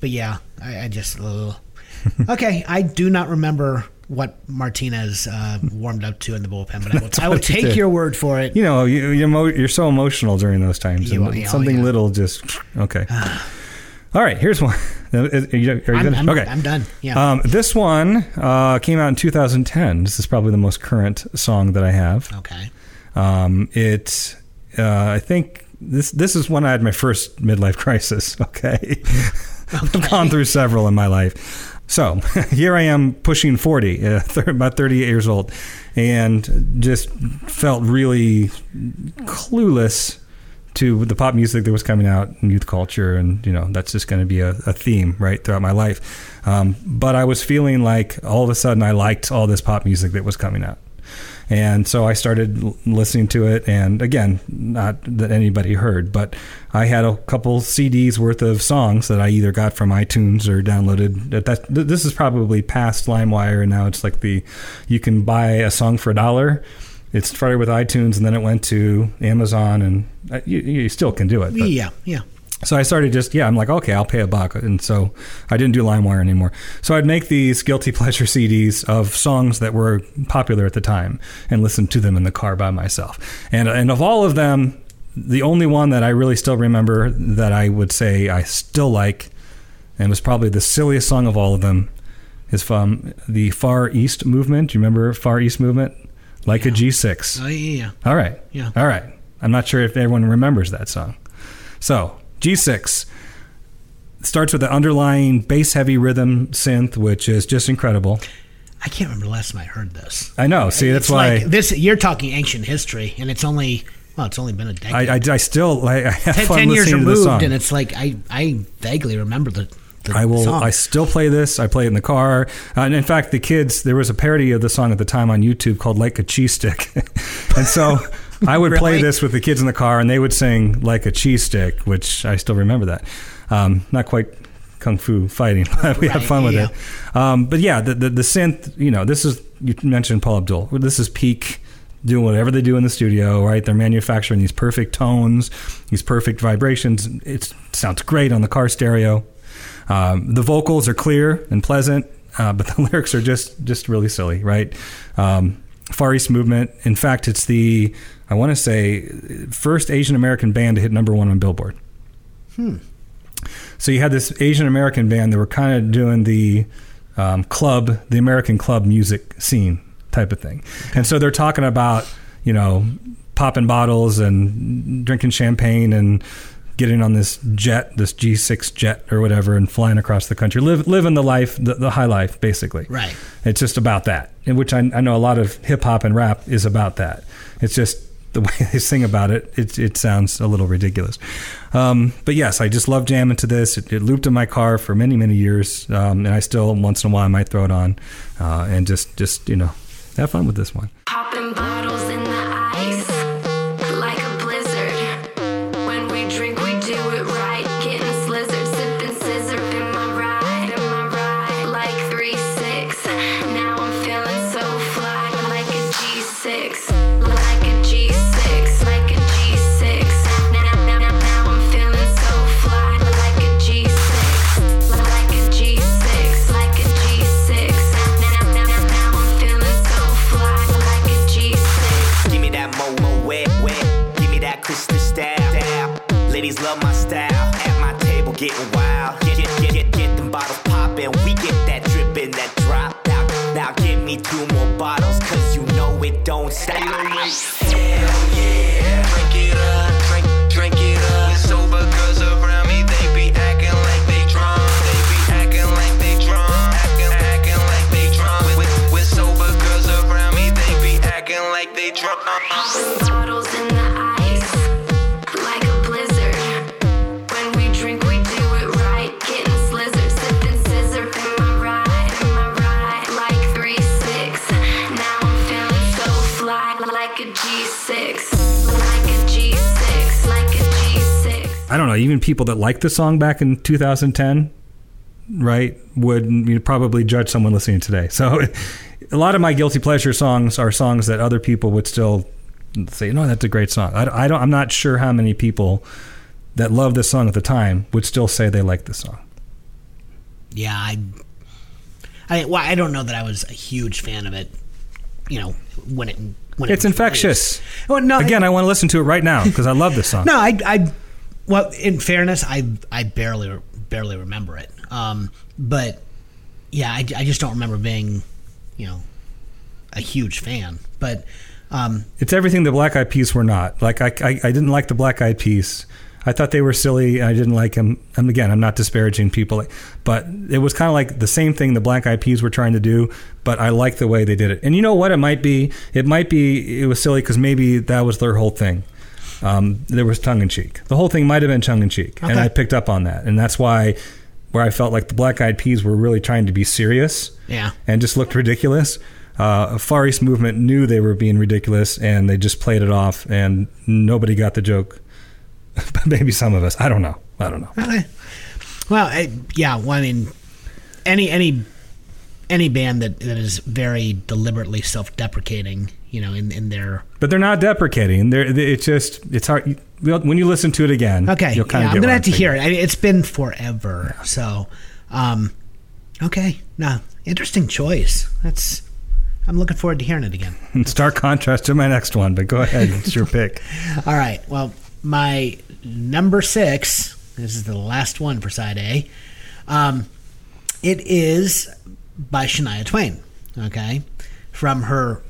but yeah, I, I just. okay, I do not remember what Martinez uh, warmed up to in the bullpen, but I will, I will take did. your word for it. you know, you, you're, mo- you're so emotional during those times. You and are, something yeah. little just okay. All right, here's one. Are you, are you I'm. I'm, okay, I'm done. Yeah. Um, this one uh, came out in 2010. This is probably the most current song that I have. okay. Um, it, uh, I think this this is when I had my first midlife crisis. Okay, I've gone through several in my life. So here I am, pushing 40, uh, about 38 years old, and just felt really clueless to the pop music that was coming out in youth culture and you know that's just going to be a, a theme right throughout my life. Um, but i was feeling like all of a sudden i liked all this pop music that was coming out and so I started listening to it. And again, not that anybody heard, but I had a couple CDs worth of songs that I either got from iTunes or downloaded. That, that this is probably past LimeWire, and now it's like the you can buy a song for a dollar. It started with iTunes, and then it went to Amazon, and uh, you, you still can do it. but- yeah, yeah. So I started just yeah, I'm like okay, I'll pay a buck, and so I didn't do LimeWire anymore. So I'd make these guilty pleasure CDs of songs that were popular at the time and listen to them in the car by myself. And and of all of them, the only one that I really still remember that I would say I still like, and was probably the silliest song of all of them, is from the Far East movement. Do you remember Far East movement? Like a G6. Oh, yeah, yeah. All right. Yeah. All right. I'm not sure if everyone remembers that song. So, G6 starts with the underlying bass heavy rhythm synth, which is just incredible. I can't remember the last time I heard this. I know. See, that's It's why like this. You're talking ancient history, and it's only well, it's only been a decade. I, I, I still I, I have ten, fun 10 years removed, and it's like I I vaguely remember the. the I will. Song. I still play this. I play it in the car. Uh, and in fact, the kids. There was a parody of the song at the time on YouTube called "Like a Cheese Stick," and so I would play this with the kids in the car, and they would sing "Like a Cheese Stick," which I still remember that. Um, not quite kung fu fighting, but we had fun with yeah. it. Um, but yeah, the, the the synth. You know, this is you mentioned Paula Abdul. This is peak. Doing whatever they do in the studio, right? They're manufacturing these perfect tones, these perfect vibrations. It sounds great on the car stereo. Um, the vocals are clear and pleasant, uh, but the lyrics are just just really silly, right? Um, Far East Movement. In fact, it's the I want to say first Asian American band to hit number one on Billboard. Hmm. So you had this Asian American band that were kind of doing the um, club, the American club music scene type of thing, and so they're talking about you know popping bottles and drinking champagne and getting on this jet, this G6 jet or whatever, and flying across the country, live, living the life, the, the high life, basically. Right. It's just about that, in which I, I know a lot of hip hop and rap is about that. It's just the way they sing about it. It, it sounds a little ridiculous. Um, but yes, I just love jamming to this. It, it looped in my car for many, many years, um, and I still once in a while I might throw it on uh, and just, just you know, have fun with this one. Even people that liked the song back in 2010, right, would you know, probably judge someone listening today. So a lot of my guilty pleasure songs are songs that other people would still say, no, that's a great song. I, I don't, I'm not sure how many people that loved this song at the time would still say they like this song. Yeah, I, I, well, I don't know that I was a huge fan of it. You know, when it when It's was infectious. Well, no, Again, I want to listen to it right now because I love this song. no, I, I, well, in fairness, I, I barely, barely remember it. Um, but yeah, I, I just don't remember being, you know, a huge fan. But um, It's everything the Black Eyed Peas were not. Like I, I, I didn't like the Black Eyed Peas. I thought they were silly. I didn't like them. And again, I'm not disparaging people, but it was kind of like the same thing the Black Eyed Peas were trying to do. But I like the way they did it. And you know what? It might be. It might be. It was silly because maybe that was their whole thing. Um, there was tongue in cheek. The whole thing might have been tongue in cheek, and I picked up on that. And that's why, where I felt like the Black Eyed Peas were really trying to be serious yeah, and just looked ridiculous. Uh, Far East Movement knew they were being ridiculous, and they just played it off, and nobody got the joke. Maybe some of us. I don't know. I don't know. Okay. Well, I, yeah. Well, I mean, any any any band that, that is very deliberately self-deprecating, you know, in in their But they're not deprecating. They're, they- it's just it's hard when you listen to it again. okay, you'll kind yeah, of I'm gonna have to hear it. I, it's been forever, so um, okay. No, interesting choice. That's. I'm looking forward to hearing it again. In stark contrast to my next one, but go ahead. It's your pick. All right. Well, my number six. This is the last one for side A. Um, it is by Shania Twain. Okay, from her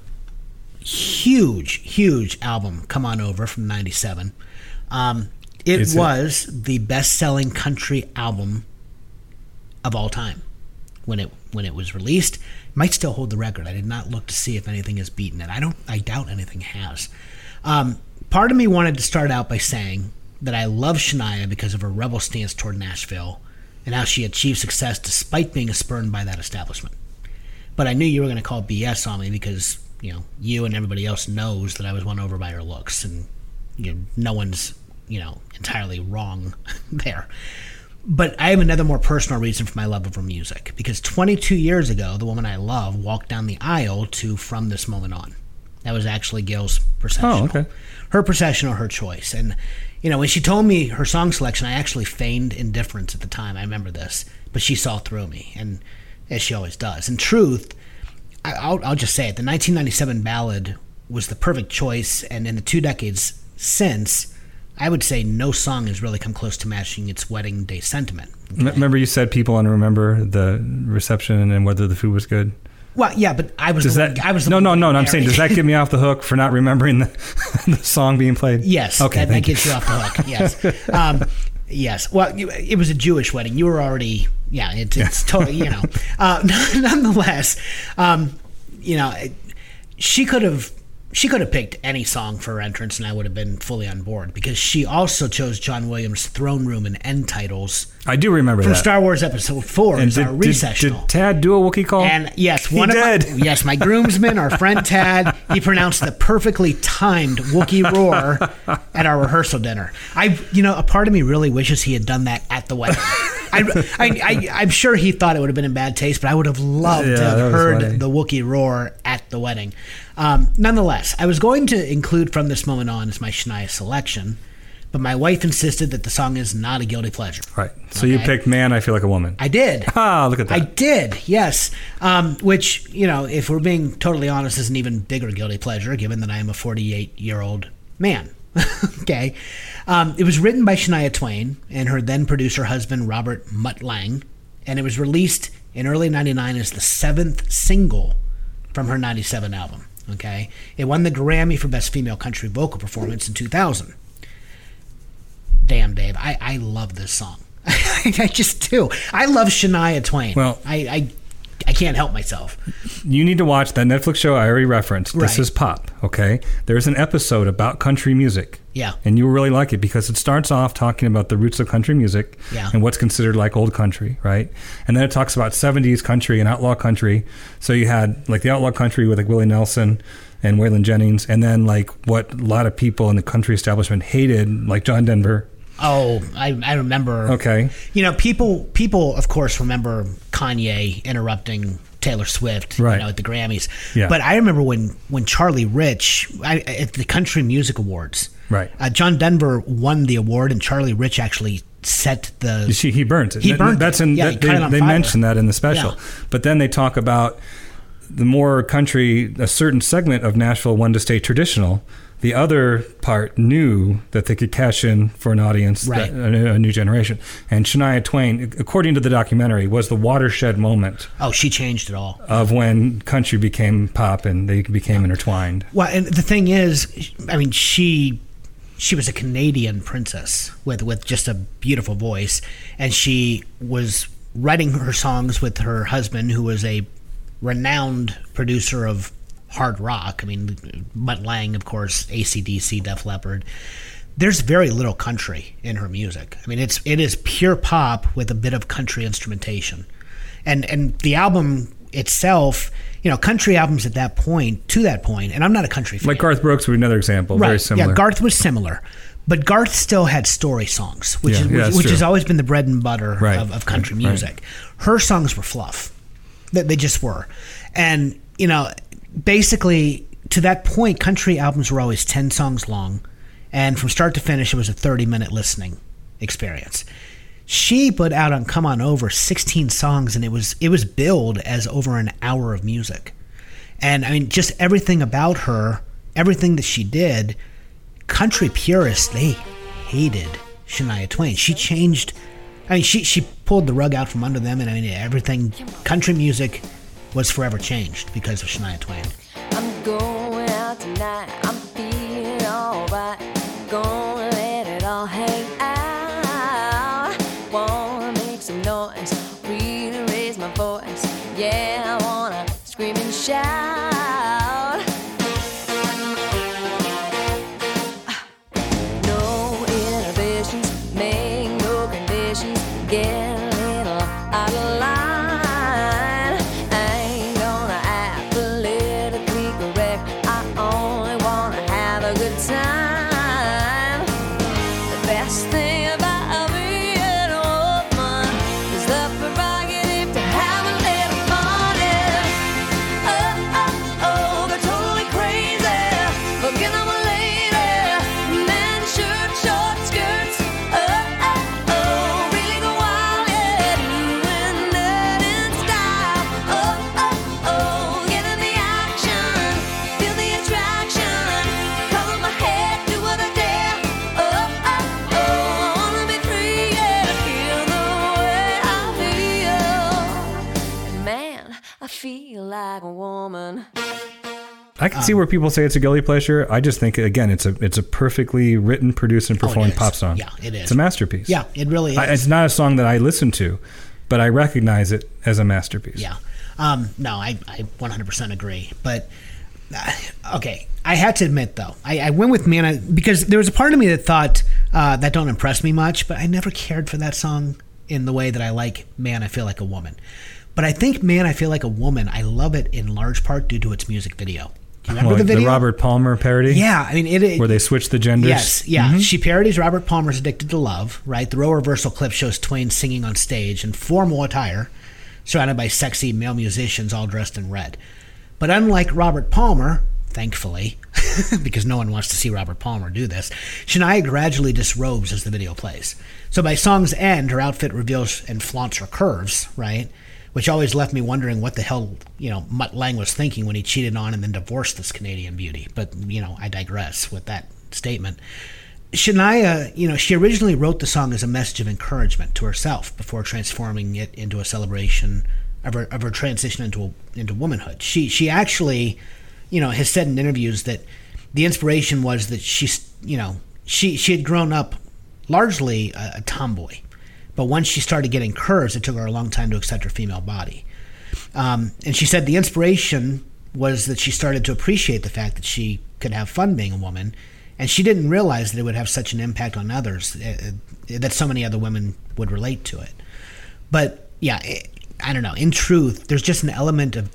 huge, huge album "Come On Over" from '97. Um, it Is it- was the best-selling country album of all time when it when it was released. Might still hold the record. I did not look to see if anything has beaten it. I don't. I doubt anything has. Um, part of me wanted to start out by saying that I love Shania because of her rebel stance toward Nashville and how she achieved success despite being spurned by that establishment. But I knew you were going to call BS on me because you know you and everybody else knows that I was won over by her looks, and you know, no one's you know entirely wrong there. But I have another more personal reason for my love of her music because 22 years ago, the woman I love walked down the aisle to "From This Moment On." That was actually Gail's oh, processional. Oh, okay. Her processional, her choice, and you know when she told me her song selection, I actually feigned indifference at the time. I remember this, but she saw through me, and as she always does. In truth, I- I'll, I'll just say it: the 1997 ballad was the perfect choice, and in the two decades since, I would say no song has really come close to matching its wedding day sentiment. M- Remember, you said people to remember the reception and whether the food was good. Well, yeah, but I was Does that? one, I was no, no, no, no. I'm saying, does that get me off the hook for not remembering the, the song being played? Yes, Okay. that, that gets you off the hook. Yes, um, yes. Well, you, it was a Jewish wedding. You were already, yeah. It's, it's totally, you know. Uh, nonetheless, um, you know, she could have. She could have picked any song for her entrance, and I would have been fully on board because she also chose John Williams' "Throne Room" and end titles I do remember from that. Star Wars Episode Four. and as our did, did, recessional. did Tad do a Wookiee call? And yes, He one of did. my yes, my groomsman, our friend Tad, he pronounced the perfectly timed Wookiee roar at our rehearsal dinner. I, you know, a part of me really wishes he had done that at the wedding. I, I, I, I'm sure he thought it would have been in bad taste, but I would have loved Yeah, to have heard funny. the Wookiee roar at the wedding. Um, nonetheless, I was going to include from this moment on as my Shania selection, but my wife insisted that the song is not a guilty pleasure. right. So you picked "Man, I Feel Like a Woman." I did. ah, look at that. I did, yes. Um, which, you know, if we're being totally honest, is an even bigger guilty pleasure, given that I am a 48 year old man. okay. Um, it was written by Shania Twain and her then producer husband, Robert Mutt Lange, and it was released in early 99 as the seventh single from her 97 album. Okay. It won the Grammy for Best Female Country Vocal Performance in 2000 damn Dave, I, I love this song. I just do. I love Shania Twain. Well- I, I I can't help myself. you need to watch that Netflix show I already referenced. This Right. is Pop. Okay. There's an episode about country music. Yeah. And you will really like it because it starts off talking about the roots of country music Yeah. and what's considered like old country, right? And then it talks about 70s country and outlaw country. So you had like the outlaw country with like Willie Nelson and Waylon Jennings, and then like what a lot of people in the country establishment hated, like John Denver. Oh, I, I remember. Okay. You know, people people of course remember Kanye interrupting Taylor Swift, Right. you know, at the Grammys. Yeah. But I remember when when Charlie Rich I, at the Country Music Awards. Right. Uh, John Denver won the award, and Charlie Rich actually set the. You see, he burnt it. He burnt That's it. in. Yeah, that- he they cut it on they mention that in the special, Yeah. but then they talk about the more country, a certain segment of Nashville wanted to stay traditional. The other part knew that they could cash in for an audience, Right. that- a, new- a new generation. And Shania Twain, according to the documentary, was the watershed moment oh, she changed it all. of when country became pop and they became intertwined. Well, and the thing is, I mean, she she was a Canadian princess with with just a beautiful voice, and she was writing her songs with her husband, who was a renowned producer of hard rock. I mean, Mutt Lange, of course, ACDC, Def Leppard. There's very little country in her music. I mean, it's it is pure pop with a bit of country instrumentation, and and the album itself, you know, country albums at that point, to that point, and I'm not a country fan. Like Garth Brooks would be another example, very similar. Yeah, Garth was similar, but Garth still had story songs, which Yeah, is yeah, which, has always been the bread and butter Right, of, of country right, right. music. Her songs were fluff; they, they just were, and you know, basically to that point, country albums were always ten songs long, and from start to finish, it was a thirty-minute listening experience. She put out on "Come On Over" sixteen songs, and it was it was billed as over an hour of music. And I mean, just everything about her, everything that she did, country purists, they hated Shania Twain. She changed, I mean, she, she pulled the rug out from under them, and I mean, everything, country music was forever changed because of Shania Twain. I'm going out tonight. I'm feeling alright. Gonna let it all hang out. Wanna make some noise. Really raise my voice. Yeah, I wanna scream and shout. Like a woman. I can see where people say it's a guilty pleasure. I just think again, it's a it's a perfectly written, produced, and performed Oh, pop song. Yeah, it is. It's a masterpiece. Yeah, it really is. I, it's not a song that I listen to, but I recognize it as a masterpiece. Yeah. Um, no, I, I 100% agree. But, uh, okay. I had to admit, though, I, I went with Man, I, because there was a part of me that thought uh, that don't impress me much, but I never cared for that song in the way that I like Man, I Feel Like a Woman. But I think Man, I Feel Like a Woman, I love it in large part due to its music video. Do you remember the video? Robert Palmer parody. Yeah, I mean, it, it where they switch the genders. Yes, yeah. Mm-hmm. She parodies Robert Palmer's Addicted to Love, right? The role reversal clip shows Twain singing on stage in formal attire, surrounded by sexy male musicians all dressed in red. But unlike Robert Palmer, thankfully, because no one wants to see Robert Palmer do this, Shania gradually disrobes as the video plays. So by song's end, her outfit reveals and flaunts her curves, right? Which always left me wondering what the hell, you know, Mutt Lange was thinking when he cheated on and then divorced this Canadian beauty. But, you know, I digress with that statement. Shania, you know, she originally wrote the song as a message of encouragement to herself before transforming it into a celebration of her, of her transition into into womanhood. She she actually, you know, has said in interviews that the inspiration was that she's, you know, she she had grown up largely a, a tomboy, but once she started getting curves, it took her a long time to accept her female body. Um, and she said the inspiration was that she started to appreciate the fact that she could have fun being a woman, and she didn't realize that it would have such an impact on others uh, uh, that so many other women would relate to it. But yeah, it, I don't know. In truth, there's just an element of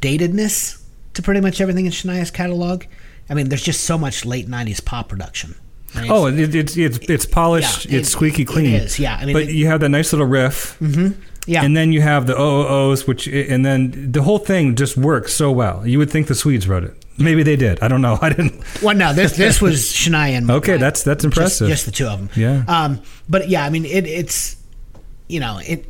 datedness to pretty much everything in Shania's catalog. I mean, there's just so much late '90s pop production. I mean, Oh, it, it's it's it's polished. Yeah, it's it- squeaky clean. is, yeah. I mean, but it- you have that nice little riff, yeah. and then you have the OOOs, which and then the whole thing just works so well. You would think the Swedes wrote it. Maybe they did. I don't know. I didn't. Well, no, this this was Shania and Okay, Mike. that's- that's Just- impressive. Just, the two of them. Yeah. Um, but yeah, I mean, it, it's you know it.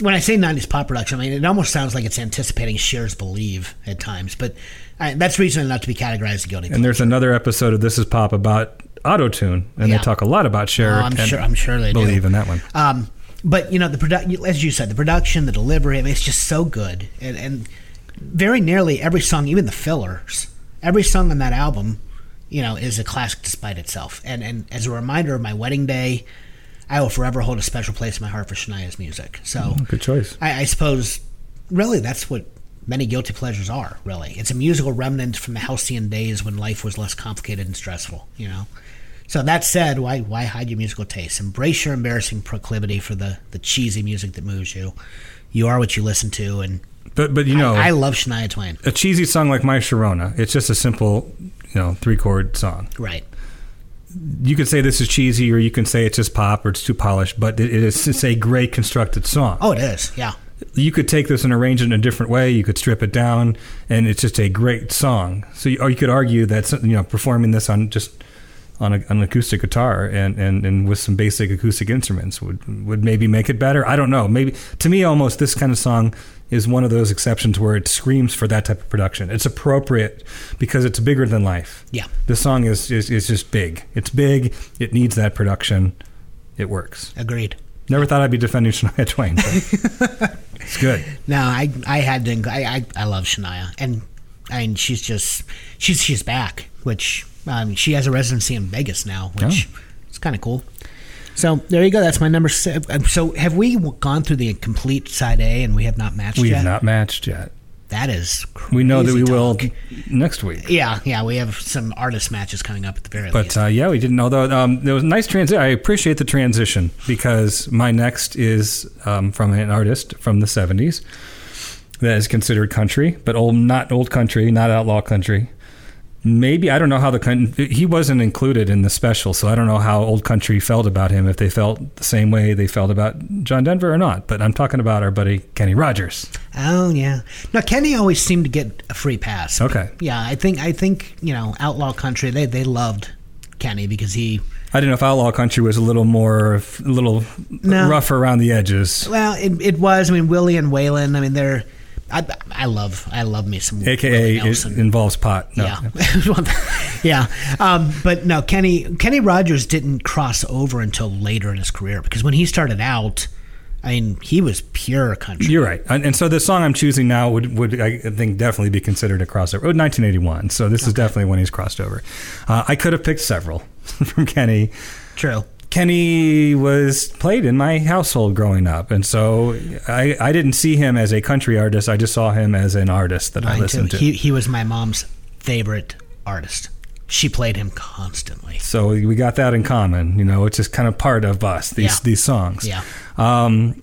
When I say '90s pop production, I mean it almost sounds like it's anticipating Cher's "Believe" at times, but I, that's reason not to be categorized as guilty. And there's another episode of This Is Pop about auto tune, and Yeah. they talk a lot about Cher. Oh, I'm sure- I'm sure they do. believe in that one. Um, but you know the product, as you said, the production, the delivery, I mean, it's just so good, and, and very nearly every song, even the fillers, every song on that album, you know, is a classic despite itself. And and as a reminder of my wedding day, I will forever hold a special place in my heart for Shania's music. So Good choice. I, I suppose, really, that's what many guilty pleasures are. Really, it's a musical remnant from the halcyon days when life was less complicated and stressful. You know. So that said, why why hide your musical tastes? Embrace your embarrassing proclivity for the the cheesy music that moves you. You are what you listen to, and But but you know, I, I love Shania Twain. a cheesy song like My Sharona, it's just a simple, you know, three chord song. Right. You could say this is cheesy, or you can say it's just pop, or it's too polished. But it, it is it's a great constructed song. Oh, it is. Yeah. you could take this and arrange it in a different way. You could strip it down, and it's just a great song. So, you, or you could argue that you know performing this on just on, a, on an acoustic guitar and, and, and with some basic acoustic instruments would would maybe make it better. I don't know. Maybe to me, almost this kind of song is one of those exceptions where it screams for that type of production. It's appropriate because it's bigger than life. Yeah. the song is is, is just big. It's big. It needs that production. It works. Agreed. Never thought I'd be defending Shania Twain. But it's good. No, I I had to. I I, I love Shania, and I mean she's just she's she's back, which um, she has a residency in Vegas now, which is kind of cool. So there you go. That's my number. Se- uh, so have we gone through the complete side A and we have not matched yet? We yet? have not matched yet. That is. We know that we crazy will next week. Yeah, yeah. We have some artist matches coming up at the very But least. uh, yeah, we didn't know though. Um, there was a nice transition. I appreciate the transition because my next is um, from an artist from the '70s that is considered country, but old, not old country, not outlaw country. Maybe I don't know how the he wasn't included in the special, so I don't know how old country felt about him. If they felt the same way they felt about John Denver or not. But I'm talking about our buddy Kenny Rogers. oh yeah. now Kenny always seemed to get a free pass. Okay. Yeah, I think I think you know Outlaw Country. They they loved Kenny because he. I don't know if Outlaw Country was a little more, a little No. rough around the edges. Well, it, it was. I mean, Willie and Waylon. I mean, they're. I, I love I love me some AKA it involves pot. No. Yeah, yeah. Um, but no, Kenny Kenny Rogers didn't cross over until later in his career because when he started out, I mean, he was pure country. You're right, and, and so the song I'm choosing now would, would I think definitely be considered a crossover. Oh, 1981, so this is definitely when he's crossed over. Uh, I could have picked several from Kenny. True. Kenny was played in my household growing up, and so I, I didn't see him as a country artist. I just saw him as an artist that I Mine too. listened to. He he was my mom's favorite artist. She played him constantly. so we got that in common. You know, it's just kind of part of us. These Yeah. these songs. Yeah. Um,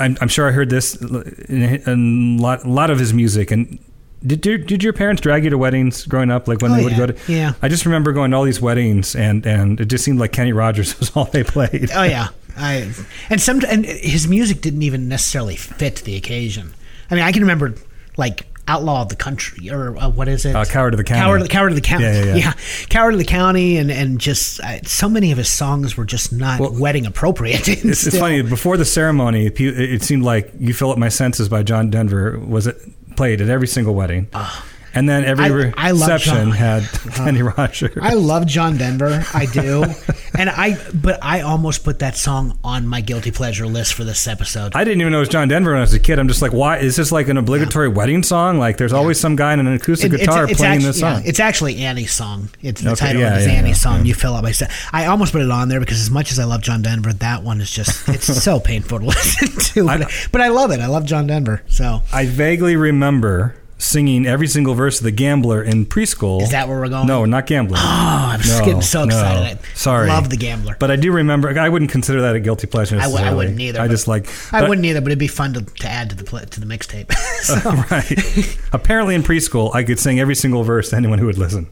I'm, I'm sure I heard this in in a lot, a lot of his music. And did your, did your parents drag you to weddings growing up? Like when Oh, they would yeah. go to? Yeah. I just remember going to all these weddings, and and it just seemed like Kenny Rogers was all they played. Oh yeah, I and some and his music didn't even necessarily fit the occasion. I mean, I can remember like Outlaw of the Country or uh, what is it? Uh, Coward of the County. Coward, Coward of the County. Yeah, yeah, yeah. Coward of the County, and and just uh, so many of his songs were just not Well, wedding appropriate. It's, it's funny. Before the ceremony, it seemed like "You Fill Up My Senses" by John Denver was it played at every single wedding, ah. And then every I- I reception John. had uh-huh. Kenny Rogers. I love John Denver. I do, and I but I almost put that song on my guilty pleasure list for this episode. I didn't even know it was John Denver when I was a kid. I'm just like, why is this like an obligatory wedding song? Like, there's always some guy in an acoustic It- guitar playing actu- this yeah, song. it's actually Annie's song. It's the Okay, title yeah, of his yeah, Annie's yeah, song. yeah. You fill up my set. I almost put it on there because as much as I love John Denver, that one is just it's so painful to listen to. I- But, but I love it. I love John Denver. So I vaguely remember singing every single verse of The Gambler in preschool. Is that where we're going? No, not Gambler. oh, I'm No, getting so no. excited. I Sorry. love the Gambler. But I do remember. I wouldn't consider that a guilty pleasure. I, w- I wouldn't either. I just like. I wouldn't either, but it'd be fun to, to add to the to the mixtape. So, right. Apparently, in preschool, I could sing every single verse to anyone who would listen.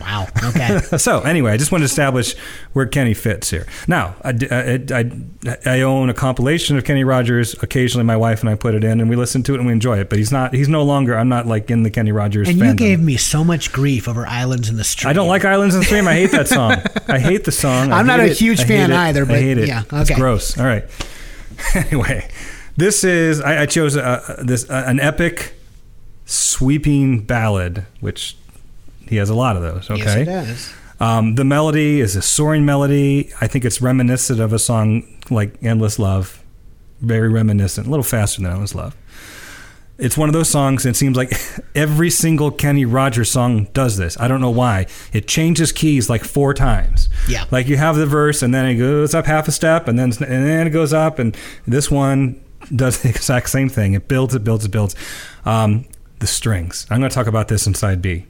Wow. Okay. So anyway, I just want to establish where Kenny fits here. Now, I, I, I, I own a compilation of Kenny Rogers. Occasionally, my wife and I put it in, and we listen to it and we enjoy it. But he's not. He's no longer. I'm not like in the Kenny Rogers. and you gave me so much grief over Islands in the Stream. I don't like Islands in the Stream. I hate that song. I hate the song. I'm not a it. huge fan it. either, I hate it. yeah, It's okay. gross. All right. anyway, this is I, I chose a, this uh, an epic, sweeping ballad, which he has a lot of those. Okay. Yes, it does. Um, the melody is a soaring melody. I think it's reminiscent of a song like "Endless Love," very reminiscent, a little faster than "Endless Love." It's one of those songs. And it seems like every single Kenny Rogers song does this. I don't know why. It changes keys like four times. Yeah. Like you have the verse, and then it goes up half a step, and then and then it goes up, and this one does the exact same thing. It builds, it builds, it builds. Um, the strings. I'm going to talk about this in side B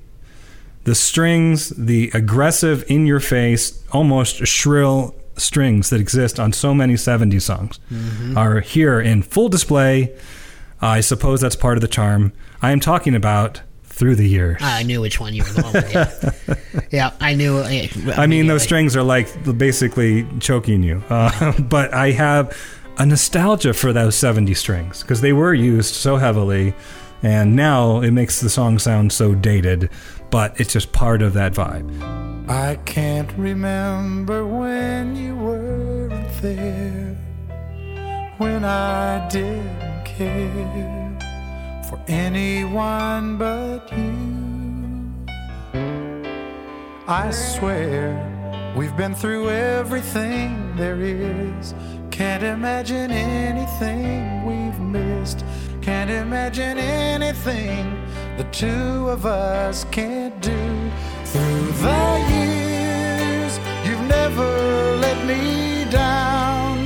the strings, the aggressive, in your face, almost shrill strings that exist on so many 70s songs are here in full display. I suppose that's part of the charm. I am talking about through the years. I knew which one you were going with. Yeah, yeah I knew. I mean, those strings are like basically choking you. Uh, but I have a nostalgia for those 70 strings because they were used so heavily. And now it makes the song sound so dated, but it's just part of that vibe. I can't remember when you weren't there, when I didn't care for anyone but you. I swear we've been through everything there is. Can't imagine anything we've missed. Can't imagine anything the two of us can't do. Through the years, you've never let me down.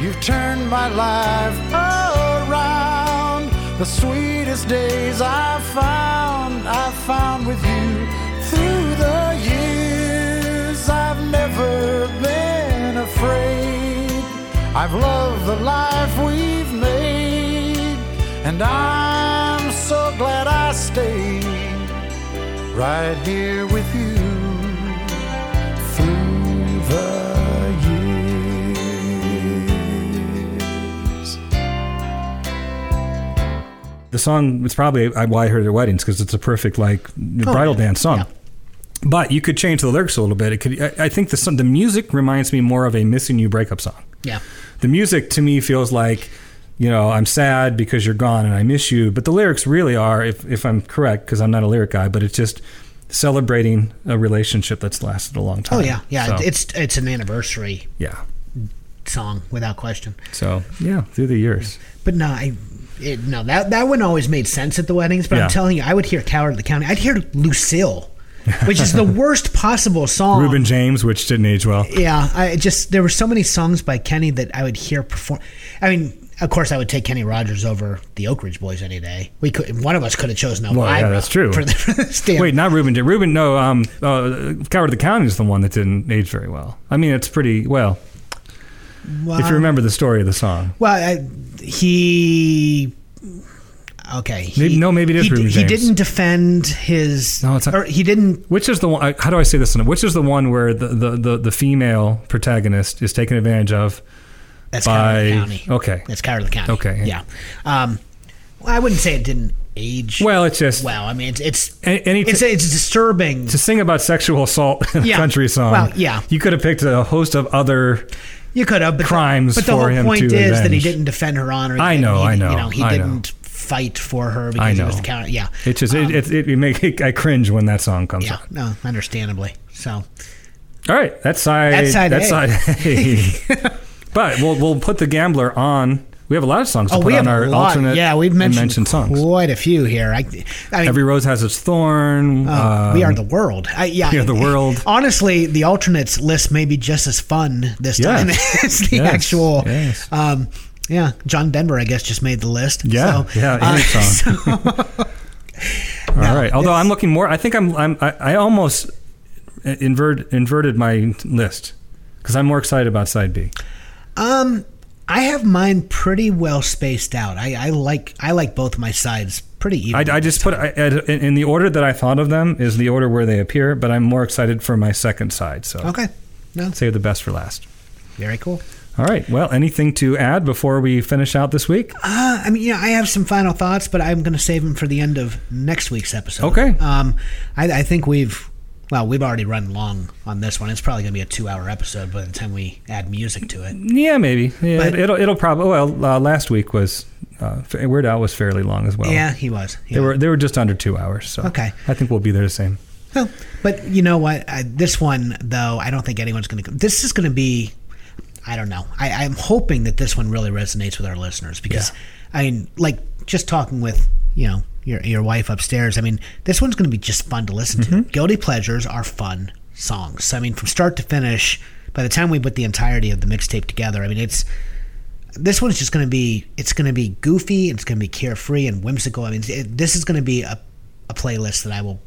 You've turned my life around. The sweetest days I found, I found with you. Through the years, I've never been afraid. I've loved the life we've made, and I'm so glad I stayed right here with you through the years. The song it's probably why I heard at weddings because it's a perfect like oh, bridal yeah. dance song. Yeah. But you could change the lyrics a little bit. It could. I, I think the the music reminds me more of a missing you breakup song. Yeah. The music to me feels like, you know, I'm sad because you're gone and I miss you. But the lyrics really are, if if I'm correct, because I'm not a lyric guy, but it's just celebrating a relationship that's lasted a long oh, time. Oh yeah, yeah. So, It's it's an anniversary yeah. song without question. So yeah, through the years. But no, I. It, no, that that one always made sense at the weddings. But Yeah. I'm telling you, I would hear "Coward of the County." I'd hear "Lucille," which is the worst possible song. Reuben James, which didn't age well. Yeah, I just there were so many songs by Kenny that I would hear perform. I mean, of course, I would take Kenny Rogers over the Oak Ridge Boys any day. We could one of us could have chosen Elvira. Well, yeah, that's true. For the, for. Wait, not Reuben. James. Reuben, no. Um, uh, Coward of the County is the one that didn't age very well. I mean, it's pretty well. well, if you remember the story of the song. Well, I, he. Okay. He, Maybe- no, maybe it is he, Reuben he didn't defend his. No, it's not- or he didn't. Which is the one? How do I say this? Which is the one where the, the, the, the female protagonist is taken advantage of? That's by- County. okay. That's the County. Okay. Yeah. Um, well, I wouldn't say it didn't age. Well, it's just well, I mean, it's it's any it's, it's disturbing. to sing about sexual assault in a country song. Well, yeah. you could have picked a host of other. You could have, but crimes The, but the for whole him point is that he didn't defend her honor. I know, he, I know, You know, he I didn't fight for her because he know. was the counter. Yeah, It just it, it, it, it make I cringe when that song comes yeah, on. no, understandably. So All right, that's side. That's side That's A. side. but we'll we'll put the gambler on. We have a lot of songs to oh, put we have on our a lot. alternate. Yeah, we've mentioned, mentioned songs. quite a few here. I, I mean, Every rose has its thorn. Oh, we um, are the world. I, yeah, We Are the World. Honestly, the alternates list may be just as fun this Yes. time as the Yes, actual. yes. Um, yeah, John Denver, I guess, just made the list. Yeah, so, yeah, uh, song. so- All No, right. Although I'm looking more, I think I'm, I'm I, I almost invert, inverted my list because I'm more excited about side B. Um, I have mine pretty well spaced out. I, I like I like both my sides pretty even. I, I just put I, in in the order that I thought of them is the order where they appear, but I'm more excited for my second side. So okay. No, save the best for last. very cool. All right. Well, anything to add before we finish out this week? Uh, I mean, yeah, I have some final thoughts, but I'm going to save them for the end of next week's episode. Okay. Um, I, I think we've, well, we've already run long on this one. It's probably going to be a two-hour episode by the time we add music to it. Yeah, maybe. Yeah, But- it'll it'll probably. Well, uh, last week was uh, Weird Al was fairly long as well. yeah, he was. They were they were just under two hours. So Okay. I think we'll be there the same. Well, but you know what? I, this one, though, I don't think anyone's going to. This is going to be. I don't know. I, I'm hoping that this one really resonates with our listeners because, I mean, like just talking with you know your your wife upstairs. I mean, this one's going to be just fun to listen to. Guilty pleasures are fun songs. So, I mean, from start to finish. By the time we put the entirety of the mixtape together, I mean it's this one's just going to be it's going to be goofy it's going to be carefree and whimsical i mean it, this is going to be a, a playlist that i will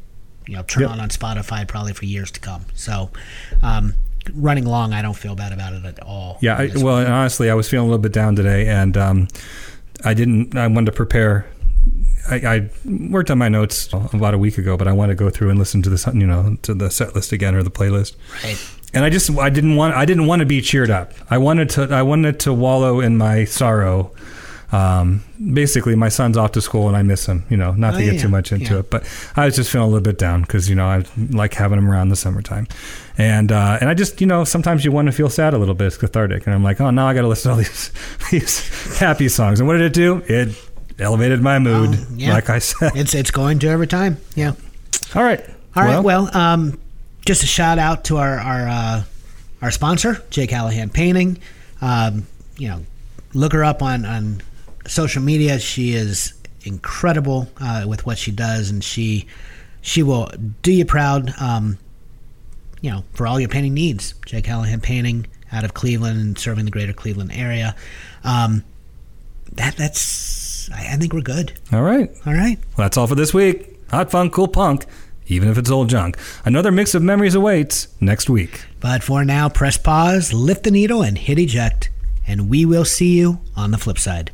you know turn Yep. on on spotify probably for years to come so um, running long i don't feel bad about it at all Yeah. I, well, honestly, I was feeling a little bit down today, and um, I didn't. I wanted to prepare. I, I worked on my notes about a week ago, but I want to go through and listen to this, you know, to the set list again or the playlist. right and I just I didn't want I didn't want to be cheered up. I wanted to I wanted to wallow in my sorrow. Um, basically, my son's off to school and I miss him. You know, not Oh, to get yeah, too much into yeah. it, but I was just feeling a little bit down because you know I like having him around the summertime, and uh, and I just you know sometimes you want to feel sad a little bit. It's cathartic, and I'm like, oh, now I got to listen to all these these happy songs. And what did it do? It elevated my mood, Oh, yeah. like I said. it's it's going to every time. Yeah. All right, all right well, um, just a shout out to our our uh, our sponsor jake callahan painting. Um, you know look her up on on social media. She is incredible uh, with what she does and she she will do you proud um, you know for all your painting needs. Jake callahan painting out of cleveland and serving the greater cleveland area. Um, that that's I, I think we're good all right. all right Well, that's all for this week. Hot fun, cool punk, even if it's old junk. Another mix of memories awaits next week. But for now, press pause, lift the needle, and hit eject. And we will see you on the flip side.